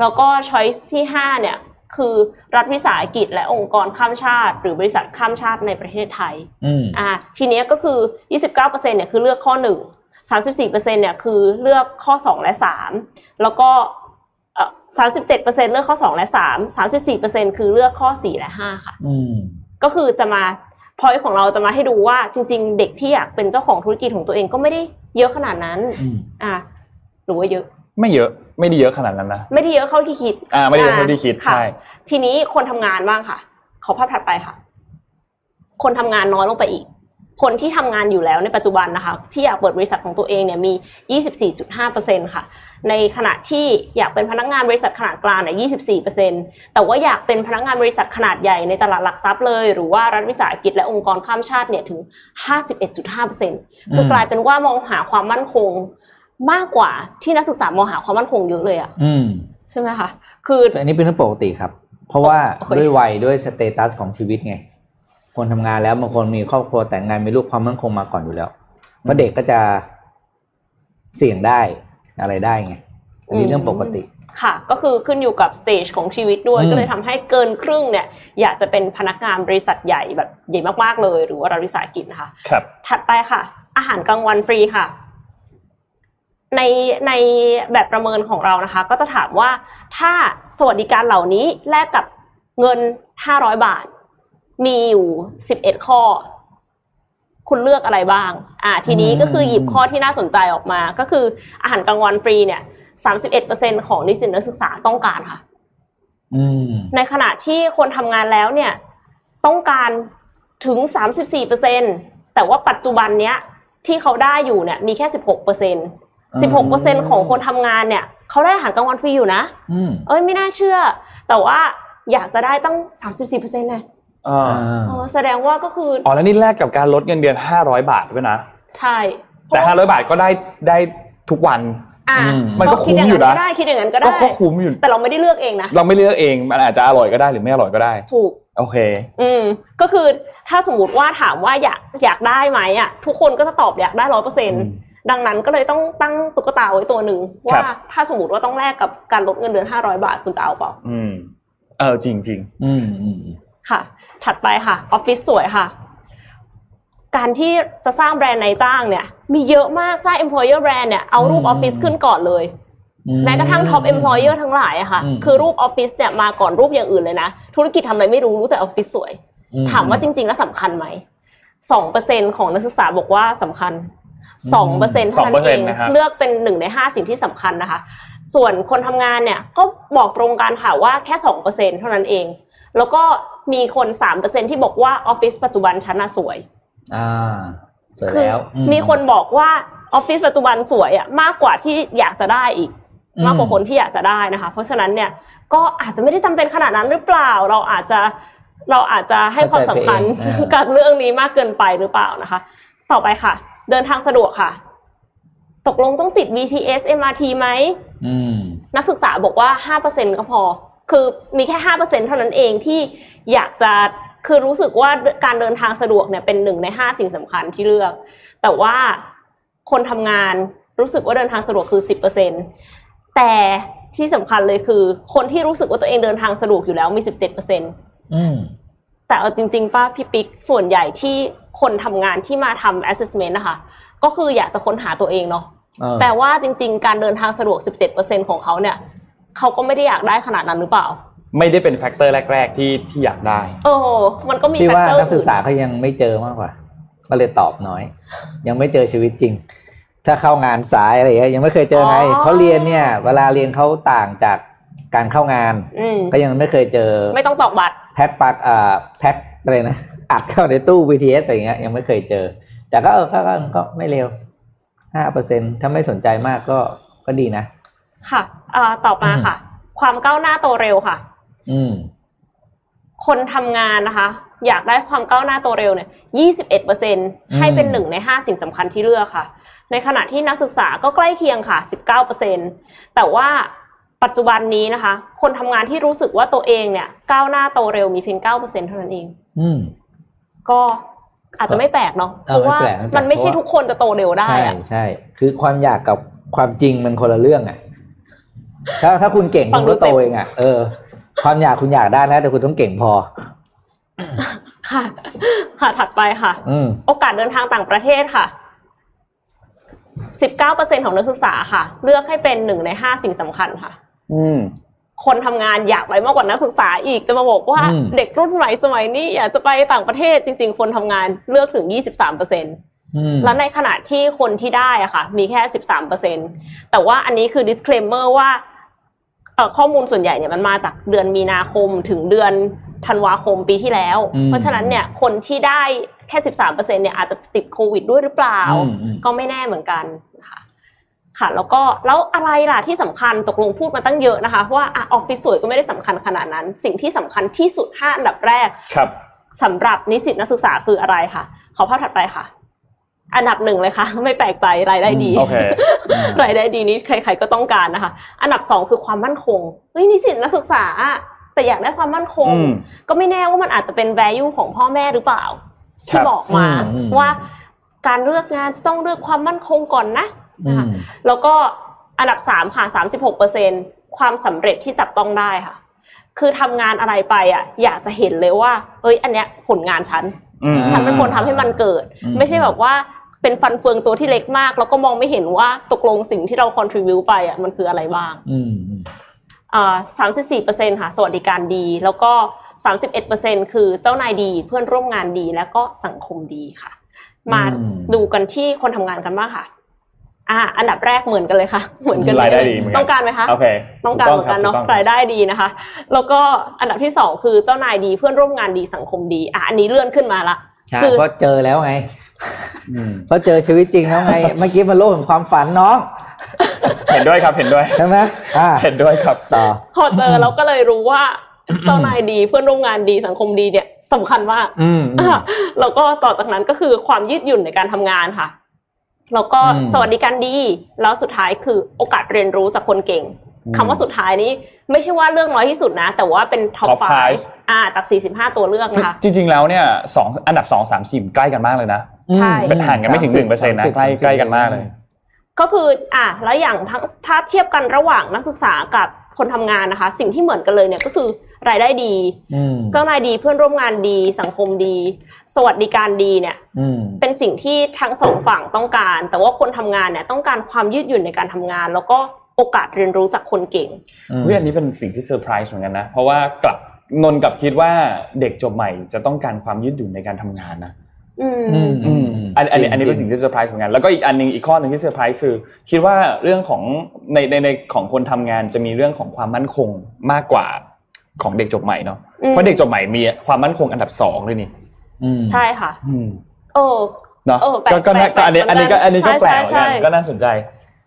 แล้วก็ choice ที่ห้าเนี่ย คือรัฐวิสาหกิจและองค์กรข้ามชาติ หรือบริษัทข้ามชาติในประเทศไทยอืมอ่าทีเนี้ยก็คือ 29%เนี่ยคือเลือกข้อ 1 34%เนี่ยคือเลือกข้อ 2 และ 3 แล้วก็เอ่อ37%เลือกข้อ 2 และ 3 34%คือเลือกข้อ 4 และ 5 ค่ะอืมก็คือจะมาพอยของเราจะมาให้ดูว่าจริง ๆ เด็กที่อยากเป็นเจ้าของธุรกิจของตัวเองก็ไม่ได้เยอะขนาดนั้นอืมอ่าหรือว่าเยอะ ไม่เยอะ ไม่ได้เยอะขนาดนั้นนะไม่ได้เยอะเข้าที่คิด อ่า ไม่ได้เยอะเท่าที่คิดค่ะใช่ทีนี้คนทำงานบ้างค่ะ ขอภาพถัดไปค่ะ คนทำงานน้อยลงไปอีก คนที่ทำงานอยู่แล้วในปัจจุบันนะคะ ที่อยากเปิดบริษัทของตัวเองเนี่ยมี 24.5%ค่ะ ในขณะที่อยากเป็นพนักงานบริษัทขนาดกลางเนี่ย24%แต่ว่าอยากเป็นพนักงานบริษัทขนาดใหญ่ในตลาดหลักทรัพย์เลย หรือว่ารัฐวิสาหกิจและองค์กรข้ามชาติเนี่ยถึง 51.5%คือกลายเป็นว่ามองหาความมั่นคง มากกว่าที่นักศึกษามองหาความมั่นคงเยอะเลยอะอืมใช่ไหมคะคืออันนี้เป็นเรื่องปกติครับ เพราะว่าโอเคด้วยวัยด้วย status ของชีวิตไง คนทำงานแล้วบางคนมีครอบครัวแต่งงานมีลูกความมั่นคงมาก่อนอยู่แล้วเพราะเด็กก็จะเสี่ยงได้อะไรได้ไงอันนี้เรื่องปกติ ค่ะ ก็คือขึ้นอยู่กับ stage ของชีวิตด้วยอืมก็เลยทำให้เกินครึ่งเนี่ย อยากจะเป็นพนักงานบริษัทใหญ่แบบใหญ่มากๆเลย หรือว่ารัฐวิสาหกิจนะคะครับ ถัดไปค่ะ อาหารกลางวันฟรีค่ะ ในในแบบประเมินของเรานะคะ ก็จะถามว่าถ้าสวัสดิการเหล่านี้แลกกับเงิน 500 บาท มีอยู่ 11 ข้อ คุณเลือกอะไรบ้าง อ่า ทีนี้ก็คือหยิบข้อที่น่าสนใจออกมา ก็คืออาหารกลางวันฟรีเนี่ย 31%ของนิสิตนักศึกษาต้องการค่ะอืมในขณะที่คนทำงานแล้วเนี่ย ต้องการถึง 34%แต่ว่าปัจจุบันเนี้ย ที่เขาได้อยู่เนี่ย มีแค่ 16% 16%ของคนทำงานเนี่ยเขาได้อาหารกลางวันฟรีอยู่นะอืมเอ้ยไม่น่าเชื่อ แต่ว่าอยากจะได้ตั้ง34%ไงอ่าเออแสดงว่าก็คืออ๋อแล้วนี่แลกกับการลดเงินเดือน500บาทด้วยนะ ใช่ แต่500บาทก็ได้ได้ทุกวันอะอืมมันก็คุ้มอยู่นะคิดางก็ได้คิดอย่างนั้นก็ก็ได้ก็คุ้มอยู่แต่เราไม่ได้เลือกเองนะเราไม่เลือกเองมันอาจจะอร่อยก็ได้หรือไม่อร่อยก็ได้ ถูกโอเค อืมก็คือถ้าสมมติว่าถามว่าอยากอยากได้ไหมอะทุกคนก็จะตอบอยากได้ร้อยเปอร์เซ็น ดังนั้นก็เลยต้องตั้งตุ๊กตาไว้ตัวหนึ่งครัว่าบถ้าสมมติว่าต้องแลกกับการลดเงินเดือนห้าร้อยบาทคุณจะเอาเปล่าอืมเออจริงจริงอืมอืมค่ะ ถัดไปค่ะออฟฟิศสวยค่ะ การที่จะสร้างแบรนด์นายจ้างเนี่ย มีเยอะมากสร้าง employer brand เนี่ยเอารูปออฟฟิศขึ้นก่อนเลยแม้กระทั่ง top employer ทั้งหลายอะค่ะอืมคือรูปออฟฟิศเนี่ยมาก่อนรูปอย่างอื่นเลยนะ ธุรกิจทำอะไรไม่รู้รู้แต่ออฟฟิศสวยอืถามว่าจริง ๆ แล้วสำคัญไหมสองเปอร์เซ็นของนักศึกษาบอกว่าสำคัญ สองเปอร์เซ็นเท่านั้นเอง2%นะครับเลือกเป็นหนึ่งในห้าสิ่งที่สำคัญนะคะ ส่วนคนทำงานเนี่ยก็บอกตรงกันค่ะว่าแค่สองเปอร์เซ็นเท่านั้นเอง แล้วก็มีคนสามเปอร์เซ็นที่บอกว่าออฟฟิศปัจจุบันฉันน่ะสวย อ่าสวยคือแล้วอืมีคนบอกว่าออฟฟิศปัจจุบันสวยอะมากกว่าที่อยากจะได้อีกอืมมากกว่าคนที่อยากจะได้นะคะ เพราะฉะนั้นเนี่ยก็อาจจะไม่ได้จำเป็นขนาดนั้นหรือเปล่า เราอาจจะเราอาจจะให้ความสำคัญกับเรื่องนี้มากเกินไปหรือเปล่านะคะ ต่อไปค่ะ เดินทางสะดวกค่ะ ตกลงต้องติด BTS MRT ไหมอืมนักศึกษาบอกว่า5%ก็พอ คือมีแค่5%เท่านั้นเองที่อยากจะคือรู้สึกว่าการเดินทางสะดวกเนี่ยเป็นหนึ่งในห้าสิ่งสำคัญที่เลือก แต่ว่าคนทำงานรู้สึกว่าเดินทางสะดวกคือ10%แต่ที่สำคัญเลยคือ คนที่รู้สึกว่าตัวเองเดินทางสะดวกอยู่แล้วมี17%อืมแต่เอาจริง ๆ ป้าพี่ปิ๊กส่วนใหญ่ที่ คนทำงานที่มาทำ assessment นะคะ ก็คืออยากจะค้นหาตัวเองเนาะเออแต่ว่าจริง ๆ การเดินทางสะดวก 17%ของเขาเนี่ยเขาก็ไม่ได้อยากได้ขนาดนั้นหรือเปล่า ไม่ได้เป็น factor แรก ๆ ที่ที่อยากได้เออมันก็มี factor พี่ว่านักศึกษาเขายังไม่เจอมากกว่า ก็เลยตอบน้อย ยังไม่เจอชีวิตจริง ถ้าเข้างานสายอะไรอย่างเงี้ยยังไม่เคยเจอไงเพราะเรียนเนี่ย เวลาเรียนเขาต่างจากการเข้างานอืมก็ยังไม่เคยเจอ ไม่ต้องตอกบัตรแพ็คปักอ่าแพ็ค อะไรนะอัดเข้าในตู้ BTS อะไรอย่างเงี้ยยังไม่เคยเจอ แต่ก็เออก็ก็ก็ไม่เร็วห้าเปอร์เซ็นถ้าไม่สนใจมากก็ก็ดีนะ ค่ะเอ่อต่อมาค่ะ ความก้าวหน้าโตเร็วค่ะ อืม คนทำงานนะคะ อยากได้ความก้าวหน้าโตเร็วเนี่ย21%ให้เป็นหนึ่งในห้าสิ่งสำคัญที่เลือกค่ะ ในขณะที่นักศึกษาก็ใกล้เคียงค่ะ19%แต่ว่า ปัจจุบันนี้นะคะ คนทำงานที่รู้สึกว่าตัวเองเนี่ย ก้าวหน้าโตเร็วมีเพียง9%เท่านั้นเอง อืม ก็อาจจะไม่แปลกเนาะเออเพราะว่าไม่แปลกไม่แปลกมันไม่ใช่ทุกคนจะโตเร็วได้ใช่อะใช่ คือความอยากกับความจริงมันคนละเรื่องอะถ้าถ้าคุณเก่งฟัคุงณดูก็โตเจ็บเองอะเออ ความอยากคุณอยากได้นะแต่คุณต้องเก่งพอ ค่ะ ค่ะถัดไปค่ะอืมโอกาสเดินทางต่างประเทศค่ะ19%ของนักศึกษาค่ะ เลือกให้เป็นหนึ่งในห้าสิ่งสำคัญค่ะอืม คนทำงานอยากไปมากกว่านักศึกษาอีกจะมาบอกว่าอืมเด็กรุ่นใหม่สมัยนี้อยากจะไปต่างประเทศจริง ๆ คนทำงานเลือกถึง 23เปอร์เซ็นต์อืมแล้วในขณะที่คนที่ได้อะค่ะ มีแค่ 13เปอร์เซ็นต์แต่ว่าอันนี้คือ disclaimer ว่าเอ่อข้อมูลส่วนใหญ่เนี่ยมันมาจากเดือนมีนาคมถึงเดือนธันวาคมปีที่แล้วอืมเพราะฉะนั้นเนี่ยคนที่ได้แค่ 13เปอร์เซ็นต์เนี่ยอาจจะติดโควิดด้วยหรือเปล่าอืมอืมก็ไม่แน่เหมือนกันนะ คะค่ะ แล้วก็แล้วอะไรล่ะที่สำคัญตกลงพูดมาตั้งเยอะนะคะว่าอะออฟฟิศสวยก็ไม่ได้สำคัญขนาดนั้น สิ่งที่สำคัญที่สุดห้าอันดับแรกครับสำหรับนิสิตนักศึกษาคืออะไรค่ะขอภาพถัดไปค่ะ อันดับหนึ่งเลยค่ะ ไม่แปลกใจรายได้ดีโอเครายได้ดีนี้ใคร ๆก็ต้องการนะคะ อันดับสองคือความมั่นคงเฮ้ยนิสิตนักศึกษาอะแต่อยากได้ความมั่นคงอืมก็ไม่แน่ว่ามันอาจจะเป็น value ของพ่อแม่หรือเปล่าครัที่บบอกมาอืมอืมว่าการเลือกงานจะต้องเลือกความมั่นคงก่อนนะอื นะคะมแล้วก็อันดับสามค่ะสามสิบหกเปอร์เซ็นความสำเร็จที่จับต้องได้ค่ะ คือทำงานอะไรไปอะ อยากจะเห็นเลยว่าเอ้ย อันเนี้ยผลงานฉันอืมฉันเป็นคนทำให้มันเกิดอืมไม่ใช่แบบว่าเป็นฟันเฟืองตัวที่เล็กมาก แล้วก็มองไม่เห็นว่าตกลงสิ่งที่เรา contribu ไปอะมันคืออะไรบ้างอืมอืมอ่าสามสิบสี่เปอร์เซ็นค่ะ สวัสดิการดี แล้วก็สามสิบเอ็ดเปอร์เซ็นคือเจ้านายดีเพื่อนร่วมงานดีแล้วก็สังคมดีค่ะ มาดูกันที่คนทำงานกันบ้างค่ะ อ่าอันดับแรกเหมือนกันเลยค่ะ เหมือนกันเลรายได้ดีเหมือนกันต้องการไหมคะโอเคต้องการเหมือนกันเนาะถูต้งครับรายได้ดีนะคะ แล้วก็อันดับที่สองคือเจ้านายดีเพื่อนร่วมงานดีสังคมดีอะอันนี้เลื่อนขึ้นมาละใช่คือเพราะเจอแล้วไงอืมเพราะเจอชีวิตจริงแล้วไงเมื่อกี้มันโลกของความฝันน้องเห็นด้วยครับเห็นด้วยใช่ไหมอ่าเห็นด้วยครับต่อพอเจอเราก็เลยรู้ว่าเจ้านายดีเพื่อนร่วมงานดีสังคมดีเนี่ยสำคัญมากอืมอืมอะแล้วก็ต่อจากนั้นก็คือความยืดหยุ่นในการทำงานค่ะ แล้วก็อืมสวัสดิการดี แล้วสุดท้ายคือโอกาสเรียนรู้จากคนเก่งอคำว่าสุดท้ายนี้ไม่ใช่ว่าเรื่องน้อยที่สุดนะ แต่ว่าเป็นท็อป Top ไฟ five อ่าจาก 45 ตัวเลือกนะคะ จริง ๆ แล้วเนี่ยสองอันดับสองสามสี่ใกล้กันมากเลยนะใช่เป็นห่างกันไม่ถึงหนึ่งเปอร์เซ็นต์นะใกล้ใกล้กันมากเลย ก็คืออะแล้วอย่างทั้งถ้าเทียบกันระหว่างนักศึกษากับคนทำงานนะคะ สิ่งที่เหมือนกันเลยเนี่ยก็คือ รายได้ดีอืมเจ้านายดีเพื่อนร่วมงานดีสังคมดี สวัสดิการดีเนี่ยอืมเป็นสิ่งที่ทั้งสองฝั่งต้องการ แต่ว่าคนทำงานเนี่ยต้องการความยืดหยุ่นในการทำงาน แล้วก็โอกาสเรียนรู้จากคนเก่งเฮ้ยอันนี้เป็นสิ่งที่เซอร์ไพรส์เหมือนกันนะ เพราะว่ากลับนนท์กลับคิดว่าเด็กจบใหม่จะต้องการความยืดหยุ่นในการทำงานนะอืมอืมอืมอันอันนี้อันนี้เป็นสิ่งที่เซอร์ไพรส์เหมือนกันแล้วก็อีกอันหนึงอีกข้อหนึ่งที่เซอร์ไพรส์คือ คิดว่าเรื่องของในในในของคนทำงานจะมีเรื่องของความมั่นคงมากกว่า ของเด็กจบใหม่เนาะอืมเพราะเด็กจบใหม่มีความมั่นคงอันดับสองเลยนี่อืมใช่ค่ะอืมเออเนาะเออแปลกก็ก็น่าแปลกก็อันนี้เหมือัอนนนี้ก็นอันนี้ก็ใช่แปลกเหมือนใช่กันใช่ใช่ก็น่าสนใจ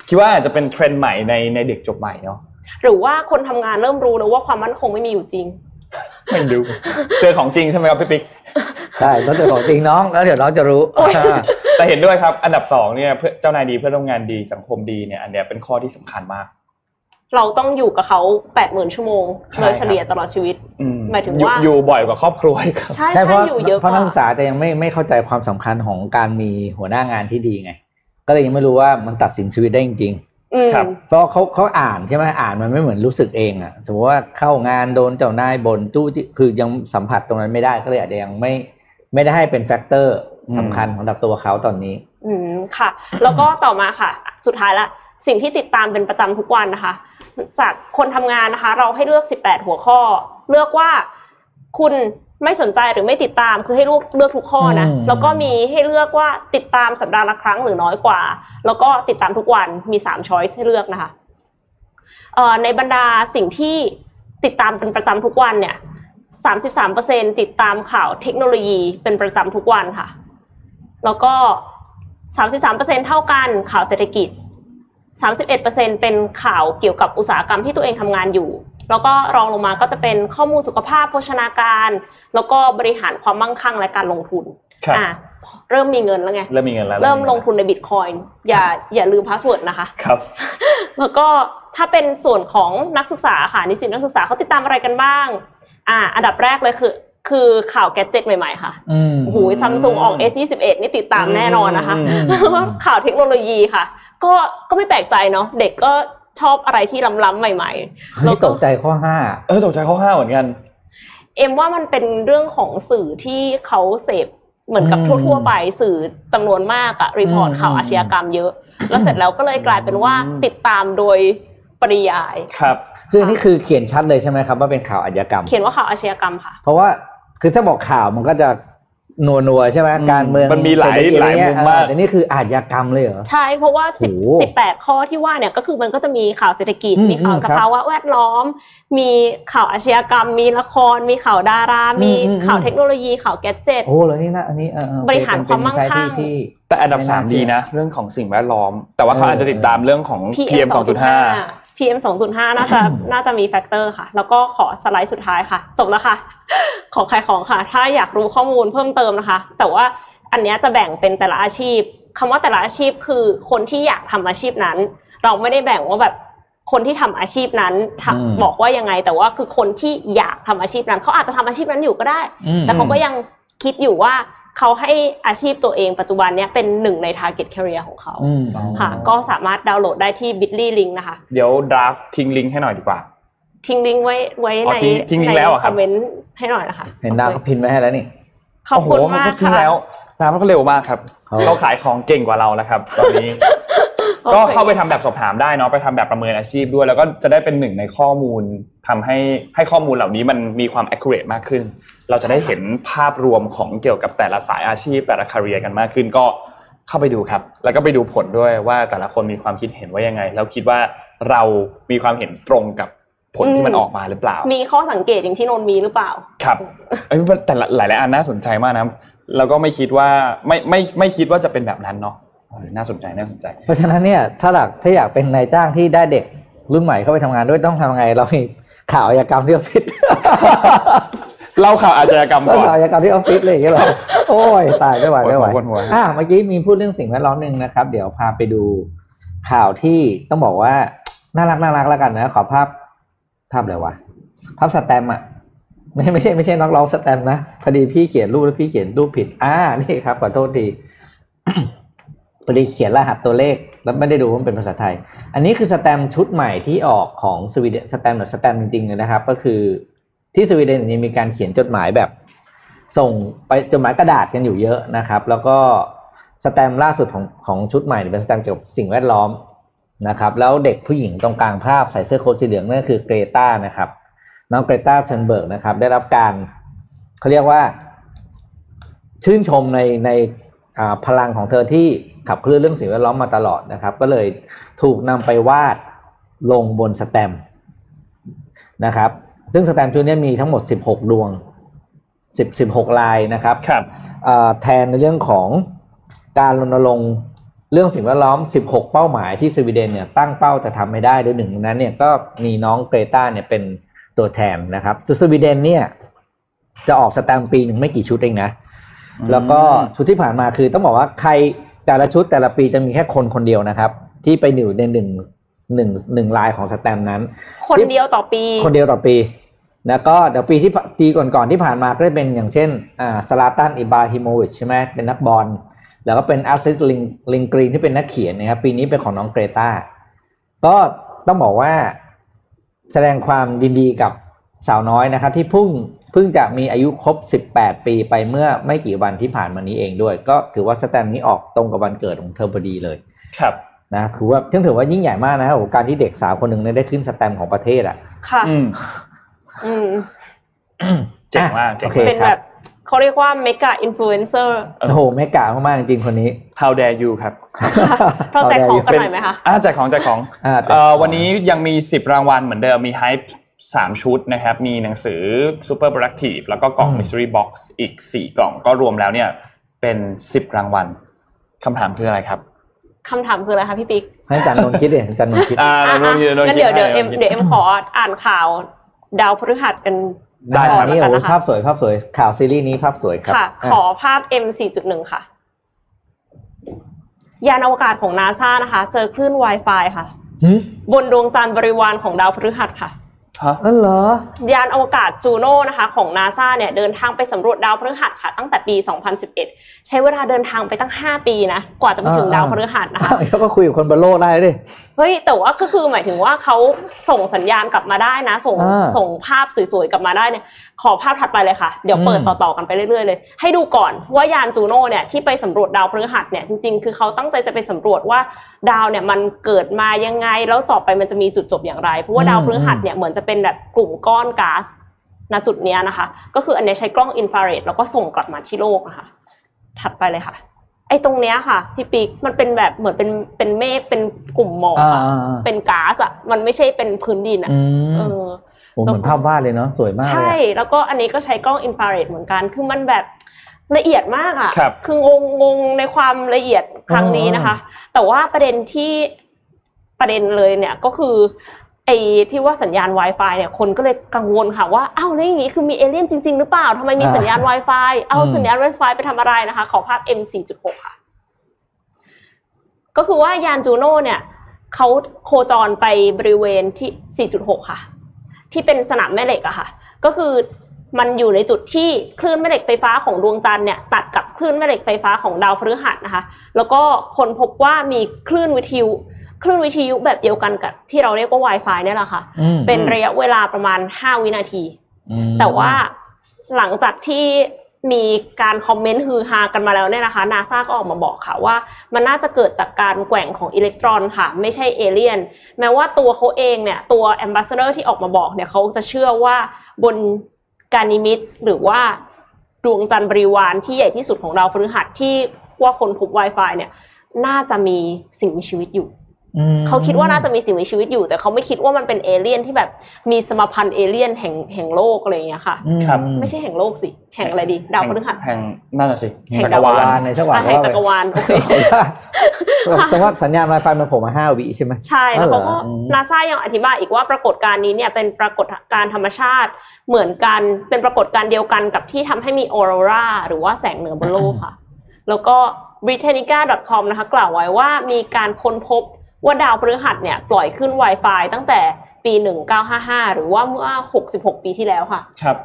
คิดว่าอาจจะเป็นเทรนด์ใหม่ในในเด็กจบใหม่เนาะหรือว่าคนทำงานเริ่มรู้แล้วว่าความมั่นคงไม่มีอยู่จริงไม่รู้เจอของจริงใช่ไหมครับพี่ปิ๊กใช่ต้องเจอของจริงน้องแล้วเดี๋ยวน้องจะรู้โอ้ยอ่าแต่เห็นด้วยครับ อันดับสองเนี่ยเพื่อเจ้านายดีเพื่อนร่วมงานดีสังคมดีเนี่ยอันเนี้ยเป็นข้อที่สำคัญมาก เราต้องอยู่กับเขาแปดหมื่นชั่วโมงใช่โดยเฉลี่ยตลอดชีวิต อืหมายถึงอยู่ว่าอยู่บ่อยกว่าครอบครัวอีกครับ ใช่ใช่เพใช่ราะอยู่เยอะเพกราะนัว่ากศึกษาแต่ยังไม่ไม่เข้าใจความสำคัญของการมีหัวหน้างานที่ดีไง ก็เลยยังไม่รู้ว่ามันตัดสินชีวิตได้จริงอืม ครับ ๆเพราะเขาเขาอ่านใช่ไหมอ่านมันไม่เหมือนรู้สึกเองอะสมมติว่าเข้างานโดนเจ้านายบนตู้จี้คือยังสัมผัสตรงนั้นไม่ได้ก็เลยอาจจะยังไม่ไม่ได้ให้เป็น factor สำคัญของตัวเขาตอนนี้ อืมค่ะ แล้วก็ต่อมาค่ะ สุดท้ายละ สิ่งที่ติดตามเป็นประจำทุกวันนะคะ จากคนทำงานนะคะ เราให้เลือก 18 หัวข้อ เลือกว่าคุณไม่สนใจหรือไม่ติดตามคือให้เลือกเลือกทุกข้อนะอืมแล้วก็มีให้เลือกว่าติดตามสัปดาห์ละครั้งหรือน้อยกว่า แล้วก็ติดตามทุกวันมี3 choice ให้เลือกนะคะเอ่อในบรรดาสิ่งที่ติดตามเป็นประจำทุกวันเนี่ย33%ติดตามข่าวเทคโนโลยีเป็นประจำทุกวันค่ะ แล้วก็ 33%เท่ากันข่าวเศรษฐกิจ 31%เป็นข่าวเกี่ยวกับอุตสาหกรรมที่ตัวเองทำงานอยู่ แล้วก็รองลงมาก็จะเป็นข้อมูลสุขภาพโภชนาการ แล้วก็บริหารความมั่งคั่งและการลงทุนครับอะเริ่มมีเงินแล้วไง เริ่มมีเงินแล้ว เริ่มลงทุนในบิตคอยน์อย่าอย่าลืม password นะคะ ครับ แล้วก็ถ้าเป็นส่วนของนักศึกษาค่ะนิสิตนักศึกษาเขาติดตามอะไรกันบ้าง อ่า อันดับแรกเลยคือ คือข่าวแกดเจ็ตใหม่ๆค่ะอืมโอ้โหซัมซุงออก S21 นี่ติดตามแน่นอนนะคะอืมอืมข่าวเทคโนโลยีค่ะ ก็ก็ไม่แปลกใจเนาะเด็กก็ชอบอะไรที่ล้ำๆใหม่ๆเฮ้แล้ยวตก็กใจข้อห้าเออตกใจข้อห้าเหมือนกัน เอ็มว่ามันเป็นเรื่องของสื่อที่เขาเสพเหมือนกับอืมทั่วๆไปสื่อจำนวนมากอะ report อืมข่าวอาชญากรรมเยอะ แล้วเสร็จแล้วก็เลยกลายเป็นว่าอืมติดตามโดยปริยายครับคืออันนี้คือเขียนชัดเลยใช่ไหมครับว่าเป็นข่าวอาชญากรรม เขียนว่าข่าวอาชญากรรมค่ะ เพราะว่า คือถ้าบอกข่าวมันก็จะนัวนัวๆใช่ไหมอืมการเมืองมันมีหลายเศรษฐกิจหลายอะไรเงี้ยมุมมากเออแต่นี่คืออาชญากรรมเลยเหรอ ใช่ เพราะว่าสิบโอ้โหสิบแปดข้อที่ว่าเนี่ยก็คือมันก็จะมีข่าวเศรษฐกิจอืมมีข่าวอืมสภาวะแวดล้อม มีข่าวอาชญากรรม มีละคร มีข่าวดารา มีอืมอืมข่าวเทคโนโลยี ข่าว gadget โอ้แล้วนี่นะอันนี้เออเออบริหารความมั่งคั่งเป็น insight ที่แต่อันดับสามไม่สาน่าเชื่อดีนะ เรื่องของสิ่งแวดล้อม แต่ว่าเขาเอออาจจะติดตามเรื่องของ PM 2.5 PM 2.5 น่าจะน่าจะมี factor ค่ะ แล้วก็ขอสไลด์สุดท้ายค่ะ จบแล้วค่ะ ขอใครของค่ะ ถ้าอยากรู้ข้อมูลเพิ่มเติมนะคะ แต่ว่าอันเนี้ยจะแบ่งเป็นแต่ละอาชีพคำว่าแต่ละอาชีพคือคนที่อยากทำอาชีพนั้น เราไม่ได้แบ่งว่าแบบคนที่ทำอาชีพนั้นทำอืมบอกว่ายังไง แต่ว่าคือคนที่อยากทำอาชีพนั้นเขาอาจจะทำอาชีพนั้นอยู่ก็ได้อืมแต่เขาก็ยังคิดอยู่ว่า เขาให้อาชีพตัวเองปัจจุบันเนี้ยเป็นหนึ่งใน target career ของเขาอืมค่ะ ก็สามารถดาวน์โหลดได้ที่ bitly link นะคะ เดี๋ยวดราฟทิ้งลิงก์ให้หน่อยดีกว่า ทิ้งลิงก์ไว้ไว้อ๋อในทิ้งทิ้งลิงก์แล้วเหรอในคครับอมเมนต์ให้หน่อยนะคะ เห็นดาวเขาพิมพ์ไว้ให้แล้วนี่ขอบคุณโโหมากเขาทิ้งค่ะแล้วดราฟเขาเร็วมากครับเขาเขาขายของเก่งกว่าเรานะครับตอนนี้โอคก็เข้าไปทำแบบสอบถามได้เนาะไปทำแบบประเมินอาชีพด้วย แล้วก็จะได้เป็นหนึ่งในข้อมูลทำให้ให้ข้อมูลเหล่านี้มันมีความ accurate มากขึ้น เราจะได้เห็นภาพรวมของเกี่ยวกับแต่ละสายอาชีพแต่ละ career กันมากขึ้นก็เข้าไปดูครับ แล้วก็ไปดูผลด้วยว่าแต่ละคนมีความคิดเห็นว่ายังไง แล้วคิดว่าเรามีความเห็นตรงกับผลที่มันออกมาหรือเปล่า มีข้อสังเกตอย่างที่นนท์มีหรือเปล่า ครับเอ้ยแต่ละหลายๆอันน่าสนใจมากนะแล้วก็ไม่คิดว่าไม่ไม่ไม่คิดว่าจะเป็นแบบนั้นเนาะเออน่าสนใจน่าสนใจ เพราะฉะนั้นเนี่ยถ้าหลักถ้าอยากเป็นนายจ้างที่ได้เด็กรุ่นใหม่เข้าไปทำงานด้วยต้องทำยังไงเรามีข่าวอาชญากรรมที่ออฟฟิศ เล่าข่าวอาชญากรรมเล่าก่อนข่าวอาชญากรรมที่ออฟฟิศเลยอย่างเงี้ยเหรอโอ้ยตายไม่ไหวไม่ไหวปวดหัวปวดหัวอ่าเมื่อกี้มีพูดเรื่องสิ่งแวดล้อมหนึ่งนะครับ เดี๋ยวพาไปดูข่าวที่ต้องบอกว่าน่ารักน่ารักแล้วกันนะ ขอภาพภาพอะไรวะภาพสแตมป์อะไม่ไม่ใช่ไม่ใช่นักร้องสแตมป์นะพอดีพี่เขียนรูปแล้วพี่เขียนรูปผิด อ่านี่ครับขอโทษทีพอดีเขียนรหัสตัวเลขแล้วไม่ได้ดูว่ามันเป็นภาษาไทย อันนี้คือสแตมป์ชุดใหม่ที่ออกของสวีเดนสแตมป์แบบสแตมป์จริงๆเลยนะครับ ก็คือ ที่สวีเดนนี่มีการเขียนจดหมายแบบ ส่งไปจดหมายกระดาษกันอยู่เยอะนะครับ แล้วก็สแตมป์ล่าสุดของของชุดใหม่เป็นสแตมป์เกี่ยวกับสิ่งแวดล้อมนะครับ แล้วเด็กผู้หญิงตรงกลางภาพใส่เสื้อโค้ทสีเหลืองนั่นคือเกรตานะครับ น้องเกรตาทุนเบิร์กนะครับ ได้รับการเขาเรียกว่า ชื่นชมในในพลังของเธอที่ขับเคลื่อนเรื่องสิ่งแวดล้อมมาตลอดนะครับ ก็เลยถูกนำไปวาดลงบนสแตมนะครับ ซึ่งสแตมป์ชุดนี้มีทั้งหมด 16 ดวง 10 16 ลายนะครับครับอ่าแทนในเรื่องของการรณรงค์เรื่องสิ่งแวดล้อม 16 เป้าหมายที่สวีเดนเนี่ยตั้งเป้าจะทำไม่ได้โดยหนึ่งในนั้นเนี่ยก็มีน้องเกรตาเนี่ยเป็นตัวแทนนะครับส่วนสวีเดนเนี่ยจะออกสแตมป์ปีหนึ่งไม่กี่ชุดเองนะ แล้วก็ชุดที่ผ่านมาคือต้องบอกว่าใครแต่ละชุดแต่ละปีจะมีแค่คนคนเดียวนะครับ ที่ไปอยู่ในหนึ่งหนึ่งหนึ่งลายของสแตมป์นั้น คนเดียวต่อปี คนเดียวต่อปี แล้วก็เดี๋ยวปีที่ปีก่อนๆที่ผ่านมาก็จะเป็นอย่างเช่นอ่าซลาตันอิบราฮิโมวิชใช่ไหมเป็นนักบอลแล้วก็เป็นแอสทริดลินด์เกรนที่เป็นนักเขียนนะครับปีนี้เป็นของน้องเกรตาก็ต้องบอกว่าแสดงความยินดีกับสาวน้อยนะครับ ที่เพิ่งเพิ่งจะมีอายุครบ 18 ปีไปเมื่อไม่กี่วันที่ผ่านมานี้เองด้วย ก็ถือว่าสแตมป์นี้ออกตรงกับวันเกิดของเธอพอดีเลย ครับนะถือว่าถือว่ายิ่งใหญ่มากนะโอ้โหการที่เด็กสาวคนหนึ่งเนี่ยได้ขึ้นสแตมป์ของประเทศอะ ค่ะ อืมอืมเจ๋งมากเจ๋งโอเคเป็นแบบเขาเรียกว่า mega influencer โอ้โห mega มากๆจริงๆคนนี้ How dare you ครับ เราแจกของกันหน่อยไหมคะ อ่าแจกของแจกของอ่าแต่เอ่อวันนี้ยังมี 10 รางวัลเหมือนเดิมมี Hype 3 ชุดนะครับ มีหนังสือ Super Productive แล้วก็กล่อง อืม Mystery Box อีก 4 กล่องก็รวมแล้วเนี่ยเป็น 10 รางวัลคำถามคืออะไรครับคำถามคืออะไรคะพี่ปิ๊กให้อาจารย์นนท์คิดเลยอาจารย์นนท์คิด อ่าอะเราคิดรางั้นคิเดี๋ยวเดี๋ยวให้เอ็มราคิเดี๋ยวเอ็มขออ่านข่าว ดาวพฤหัสกันได้อ่าครับนี่ก่อโอ้นโหนะคะภาพสวยภาพสวยข่าวซีรีส์นี้ภาพสวยครับค่ะอะ ขอภาพ M 4.1 ค่ะ ยานอวกาศของนาซานะคะ เจอคลื่น Wi-Fi ค่ะหึบนดวงจันทร์บริวารของดาวพฤหัสค่ะฮะนั่นเหรอยานอวกาศจูโน่นะคะ ของนาซาเนี่ยเดินทางไปสำรวจดาวพฤหัสค่ะ ตั้งแต่ปี 2011 ใช้เวลาเดินทางไปตั้ง 5 ปีนะ กว่าจะไปถึงอ่าดาวพฤหัสนะคะเขาก็คุยกับคนบนโลกได้ดิเฮ้ยแต่ว่าก็คือหมายถึงว่าเขาส่งสัญญาณกลับมาได้นะ ส่งอ่าส่งภาพสวยๆกลับมาได้เนี่ยขอภาพถัดไปเลยค่ะ เดี๋ยวเปิดอืมต่อๆกันไปเรื่อยๆเลย ให้ดูก่อนว่ายานจูโน่เนี่ยที่ไปสำรวจดาวพฤหัสเนี่ยจริงๆ คือเขาตั้งใจจะไปสำรวจว่าดาวเนี่ยมันเกิดมายังไงแล้วต่อไปมันจะมีจุดจบอย่างไร เพราะว่าดาวพฤหัสเนี่ยเหมือนจะเป็นแบบกลุ่มก้อนก๊าซณจุดเนี้ยนะคะ ก็คืออันเนี้ยใช้กล้องอินฟราเรดแล้วก็ส่งกลับมาที่โลกนะคะถัดไปเลยค่ะ ไอ้ตรงเนี้ยค่ะพี่ปิ๊กมันเป็นแบบเหมือนเป็นเป็นเมฆเป็นกลุ่มหมอกอ่าอะอ่าอ่าเป็นก๊าซอะมันไม่ใช่เป็นพื้นดินอะอืเอมอ โอ้เหมือนภาพวาดเลยเนาะสวยมากเลยใช่ อะ แล้วก็อันนี้ก็ใช้กล้องอินฟราเรดเหมือนกัน คือมันแบบละเอียดมากอะครับองงงงในความละเอียดครั้งนี้นะคะ แต่ว่าประเด็นที่ประเด็นเลยเนี่ยก็คือ ไอ้ที่ว่าสัญญาณ Wi-Fi เนี่ยคนก็เลยกังวลค่ะว่าอ้าวแล้วอย่างนี้คือมีเอเลี่ยนจริง ๆ หรือเปล่าทำไมมีสัญญาณ Wi-Fi เอาสัญญาณ Wi-Fi ไปทำอะไรนะคะ ขอภาพ M 4.6ค่ะก็คือว่ายานจูโน่เนี่ยเขาโคจรไปบริเวณที่ 4.6 ค่ะ ที่เป็นสนามแม่เหล็กอะค่ะ ก็คือมันอยู่ในจุดที่คลื่นแม่เหล็กไฟฟ้าของดวงจันทร์เนี่ยตัดกับคลื่นแม่เหล็กไฟฟ้าของดาวพฤหัสนะคะ แล้วก็คนพบว่ามีคลื่นวิทยุ คลื่นวิทยุแบบเดียวกันกับที่เราเรียกว่า Wi-Fi เนี่ยแหละค่ะอืมเป็นระยะเวลาประมาณ 5 วินาทีอืมแต่ว่าหลังจากที่มีการคอมเมนต์ฮือฮากันมาแล้วเนี่ยนะคะนาซาก็ออกมาบอกค่ะว่า มันน่าจะเกิดจากการแกว่งของอิเล็กตรอนค่ะ ไม่ใช่เอเลี่ยน แม้ว่าตัวเขาเองเนี่ย ตัว ambassador ที่ออกมาบอกเนี่ยเขาจะเชื่อว่าบนกานิมิดหรือว่าดวงจันทร์บริวารที่ใหญ่ที่สุดของดาวพฤหัสที่ว่าค้นพบ Wi-Fi เนี่ย น่าจะมีสิ่งมีชีวิตอยู่อืม เขาคิดว่าน่าจะมีสิ่งมีชีวิตอยู่ แต่เขาไม่คิดว่ามันเป็นเอเลี่ยนที่แบบมีสมาพันธ์เอเลี่ยนแห่งแห่งโลกอะไรอย่างเงี้ยค่ะอืมครับไม่ใช่แห่งโลกสิ แห่งอะไรดี ดาวพฤหัสแห่งนั่นน่ะสิแห่งจักรวาดาวพฤหัลสในจังหวะอะแห่งว่าจักรวาลโอเคแต่ว่าสัญญาณ Wi-Fi มันโผล่มาห้าวิใช่ไหมใช่แล้วเขาก็อ๋อเหรออืมนาซายังอธิบายอีกว่าปรากฏการณ์นี้เนี่ยเป็นปรากฏการณ์ธรรมชาติเหมือนกันเป็นปรากฏการณ์เดียวกันกับที่ทำให้มีออโรราหรือว่าแสงเหนือบนโลกค่ะ แล้วก็ britannica.com นะคะกล่าวไว้ว่ามีการค้นพบ ว่าดาวพฤหัสเนี่ยปล่อยขึ้น Wi-Fi ตั้งแต่ปี 1955 หรือว่าเมื่อ 66 ปีที่แล้วค่ะ ครับ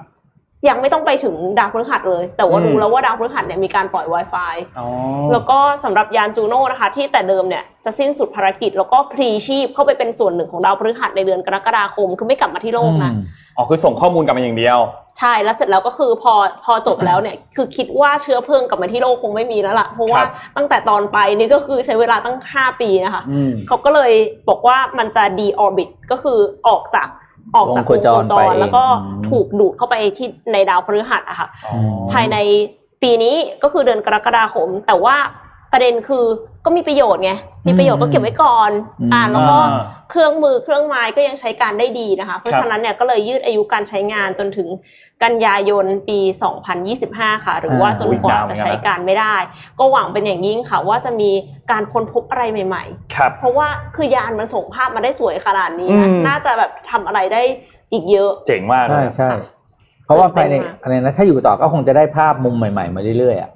ยังไม่ต้องไปถึงดาวพฤหัสเลย แต่ว่าอืมรู้แล้วว่าดาวพฤหัสเนี่ยมีการปล่อย Wi-Fi อ๋อแล้วก็สำหรับยานจูโน่นะคะ ที่แต่เดิมเนี่ยจะสิ้นสุดภารกิจแล้วก็พลีชีพเข้าไปเป็นส่วนหนึ่งของดาวพฤหัสในเดือนกรกฎาคมคือไม่กลับมาที่โลกนะอืมอ๋อคือส่งข้อมูลกลับมาอย่างเดียว ใช่แล้วเสร็จแล้วก็คือพอพอจบแล้วเนี่ยคือคิดว่าเชื้อเพลิงกลับมาที่โลกคงไม่มีแล้วล่ะเพราะว่าครับตั้งแต่ตอนไปนี่ก็คือใช้เวลาตั้ง 5 ปีนะคะอืมเขาก็เลยบอกว่ามันจะ de-orbit ก็คือออกจาก ออกจากวงโคจรไปแล้วก็อืมถูกดูดเข้าไปที่ในดาวพฤหัสอะค่ะอ๋อภายในปีนี้ก็คือเดือนกรกฎาคม แต่ว่า ประเด็นคือก็มีประโยชน์ไง มีประโยชน์ก็เก็บไว้ก่อนอืมอ่าแล้วก็อ่าเครื่องมือเครื่องไม้ก็ยังใช้การได้ดีนะคะ เพราะครับฉะนั้นเนี่ยก็เลยยืดอายุการใช้งานจนถึงกันยายนปี 2025 ค่ะ หรือว่าจนกว่าจะใช้การไม่ได้ ก็หวังเป็นอย่างยิ่งค่ะ ว่าจะมีการค้นพบอะไรใหม่ครับๆเพราะว่าคือยานมันส่งภาพมาได้สวยขนาดนี้นะอืมน่าจะแบบทำอะไรได้อีกเยอะ เจ๋งมากเลใช่ยใช่เพราะว่าภายในตื่นเต้นมากอะไรนะถ้าอยู่ต่อก็คงจะได้ภาพมุมใหม่ๆมาเรื่อยๆอะ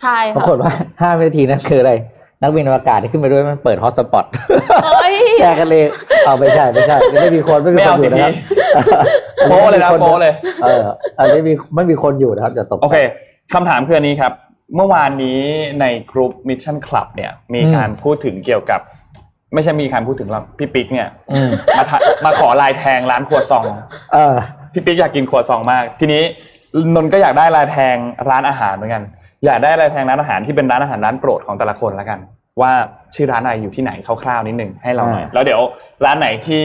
ใช่ปราค่ะกฏว่าห้าวินาทีนั้นคืออะไร นักบินอวกาศที่ขึ้นไปด้วยมันเปิดฮอตสปอตเอ้ยแชร์กันเลยเอาไม่ใช่ไม่ใช่ไม่มีคนไม่มีไม่คนเอาอสิยู่นะครับโป๊เลยนะโป๊เลย เอออันนี้มีไม่มีคนอยู่นะครับจะตกใจโอเคคำถามคืออันนี้ครับ เมื่อวานนี้ในกลุ่ม Mission Club เนี่ย มีการพูดถึงเกี่ยวกับไม่ใช่มีการพูดถึงหรอกพี่ปิ๊กเนี่ยอืมมาทะมาขอลายแทงร้านครัวซองเออพี่ปิ๊กอยากกินครัวซองมาก ทีนี้นนท์ก็อยากได้ลายแทงร้านอาหารเหมือนกัน อยากได้ลายแทงร้านอาหารที่เป็นร้านอาหารร้านโปรดของแต่ละคนละกัน ว่าชื่อร้านอะไรอยู่ที่ไหนคร่าวๆนิดหนึ่งให้เราหน่อยอ่าแล้วเดี๋ยวร้านไหนที่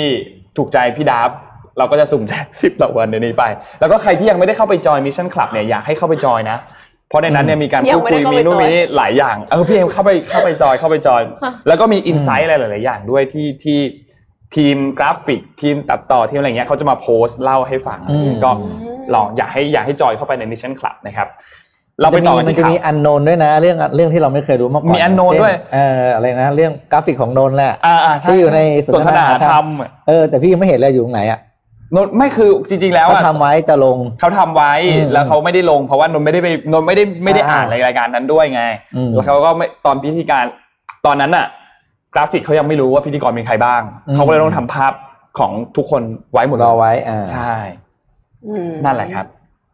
ถูกใจพี่ดาฟเราก็จะสุ่มแจกสิบต่อวันเดี๋ยวนี้ไป แล้วก็ใครที่ยังไม่ได้เข้าไปจอยมิชชั่นคลับเนี่ยอยากให้เข้าไปจอยนะ เพราะในนั้นเนี่ยมีการยัพูงดไม่คุได้ยเข้าไปมีนู่นจอยมีนี่หลายอย่าง เออพี่เอ็มเข้าไปเข้าไปจอยเข้าไปจอยฮะแล้วก็มีอินไซต์อะไรหลายๆอย่างด้วยที่ที่ทีมกราฟิกทีมตัดต่อทีมอะไรเงี้ยเขาจะมาโพสต์เล่าให้ฟังอืมก็ลองอยากให้อยากให้จอยเข้าไปในมิชชั่นคลับนะครับ เราไปต่อกันมันที่จะข่ามีวอันโนนด้วยนะ เรื่องเรื่องที่เราไม่เคยรู้มาก่อนมี unknown เช่ด้วยเอออะไรนะ เรื่องกราฟิกของโนนแหละอ่าอ่าใช่ที่อยู่ในสนทนาธรรมเออแต่พี่ยังไม่เห็นเลยอยู่ตรงไหนอะนนไม่คือจริง ๆ แล้วเขาอะทำไว้จะลงเขาทำไว้อืมแล้วเขาไม่ได้ลง เพราะว่านนไม่ได้ไปนนไม่ได้ไม่ได้อ่าอ่านในรายการนั้นด้วยไงอืมแล้วเขาก็ไม่ตอนพิธีการตอนนั้นอะกราฟิกเขายังไม่รู้ว่าพิธีกรเป็นใครบ้างอืมเขาก็เลยต้องทำภาพของทุกคนไว้หมดรเลอยไว้อ่าใช่อืมนั่นแหละครับ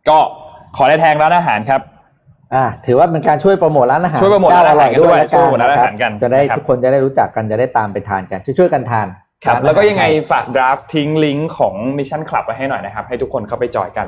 ก็ขอได้แทงร้านอาหารครับ อ่าถือว่าเป็นการช่วยโปรโมทร้านอาหารช่วยโปรโมทร้านอาหารกันด้วยเจ้ช่วยโปรโมทร้านอาหารกันจะได้นะครับทุกคนจะได้รู้จักกันจะได้ตามไปทานกันช่วยๆกันทานครับร้านอาหารแล้วก็ยังไงฝากดราฟทิ้งลิงก์ของ Mission Club ไว้ให้หน่อยนะครับ ให้ทุกคนเข้าไปจอยกัน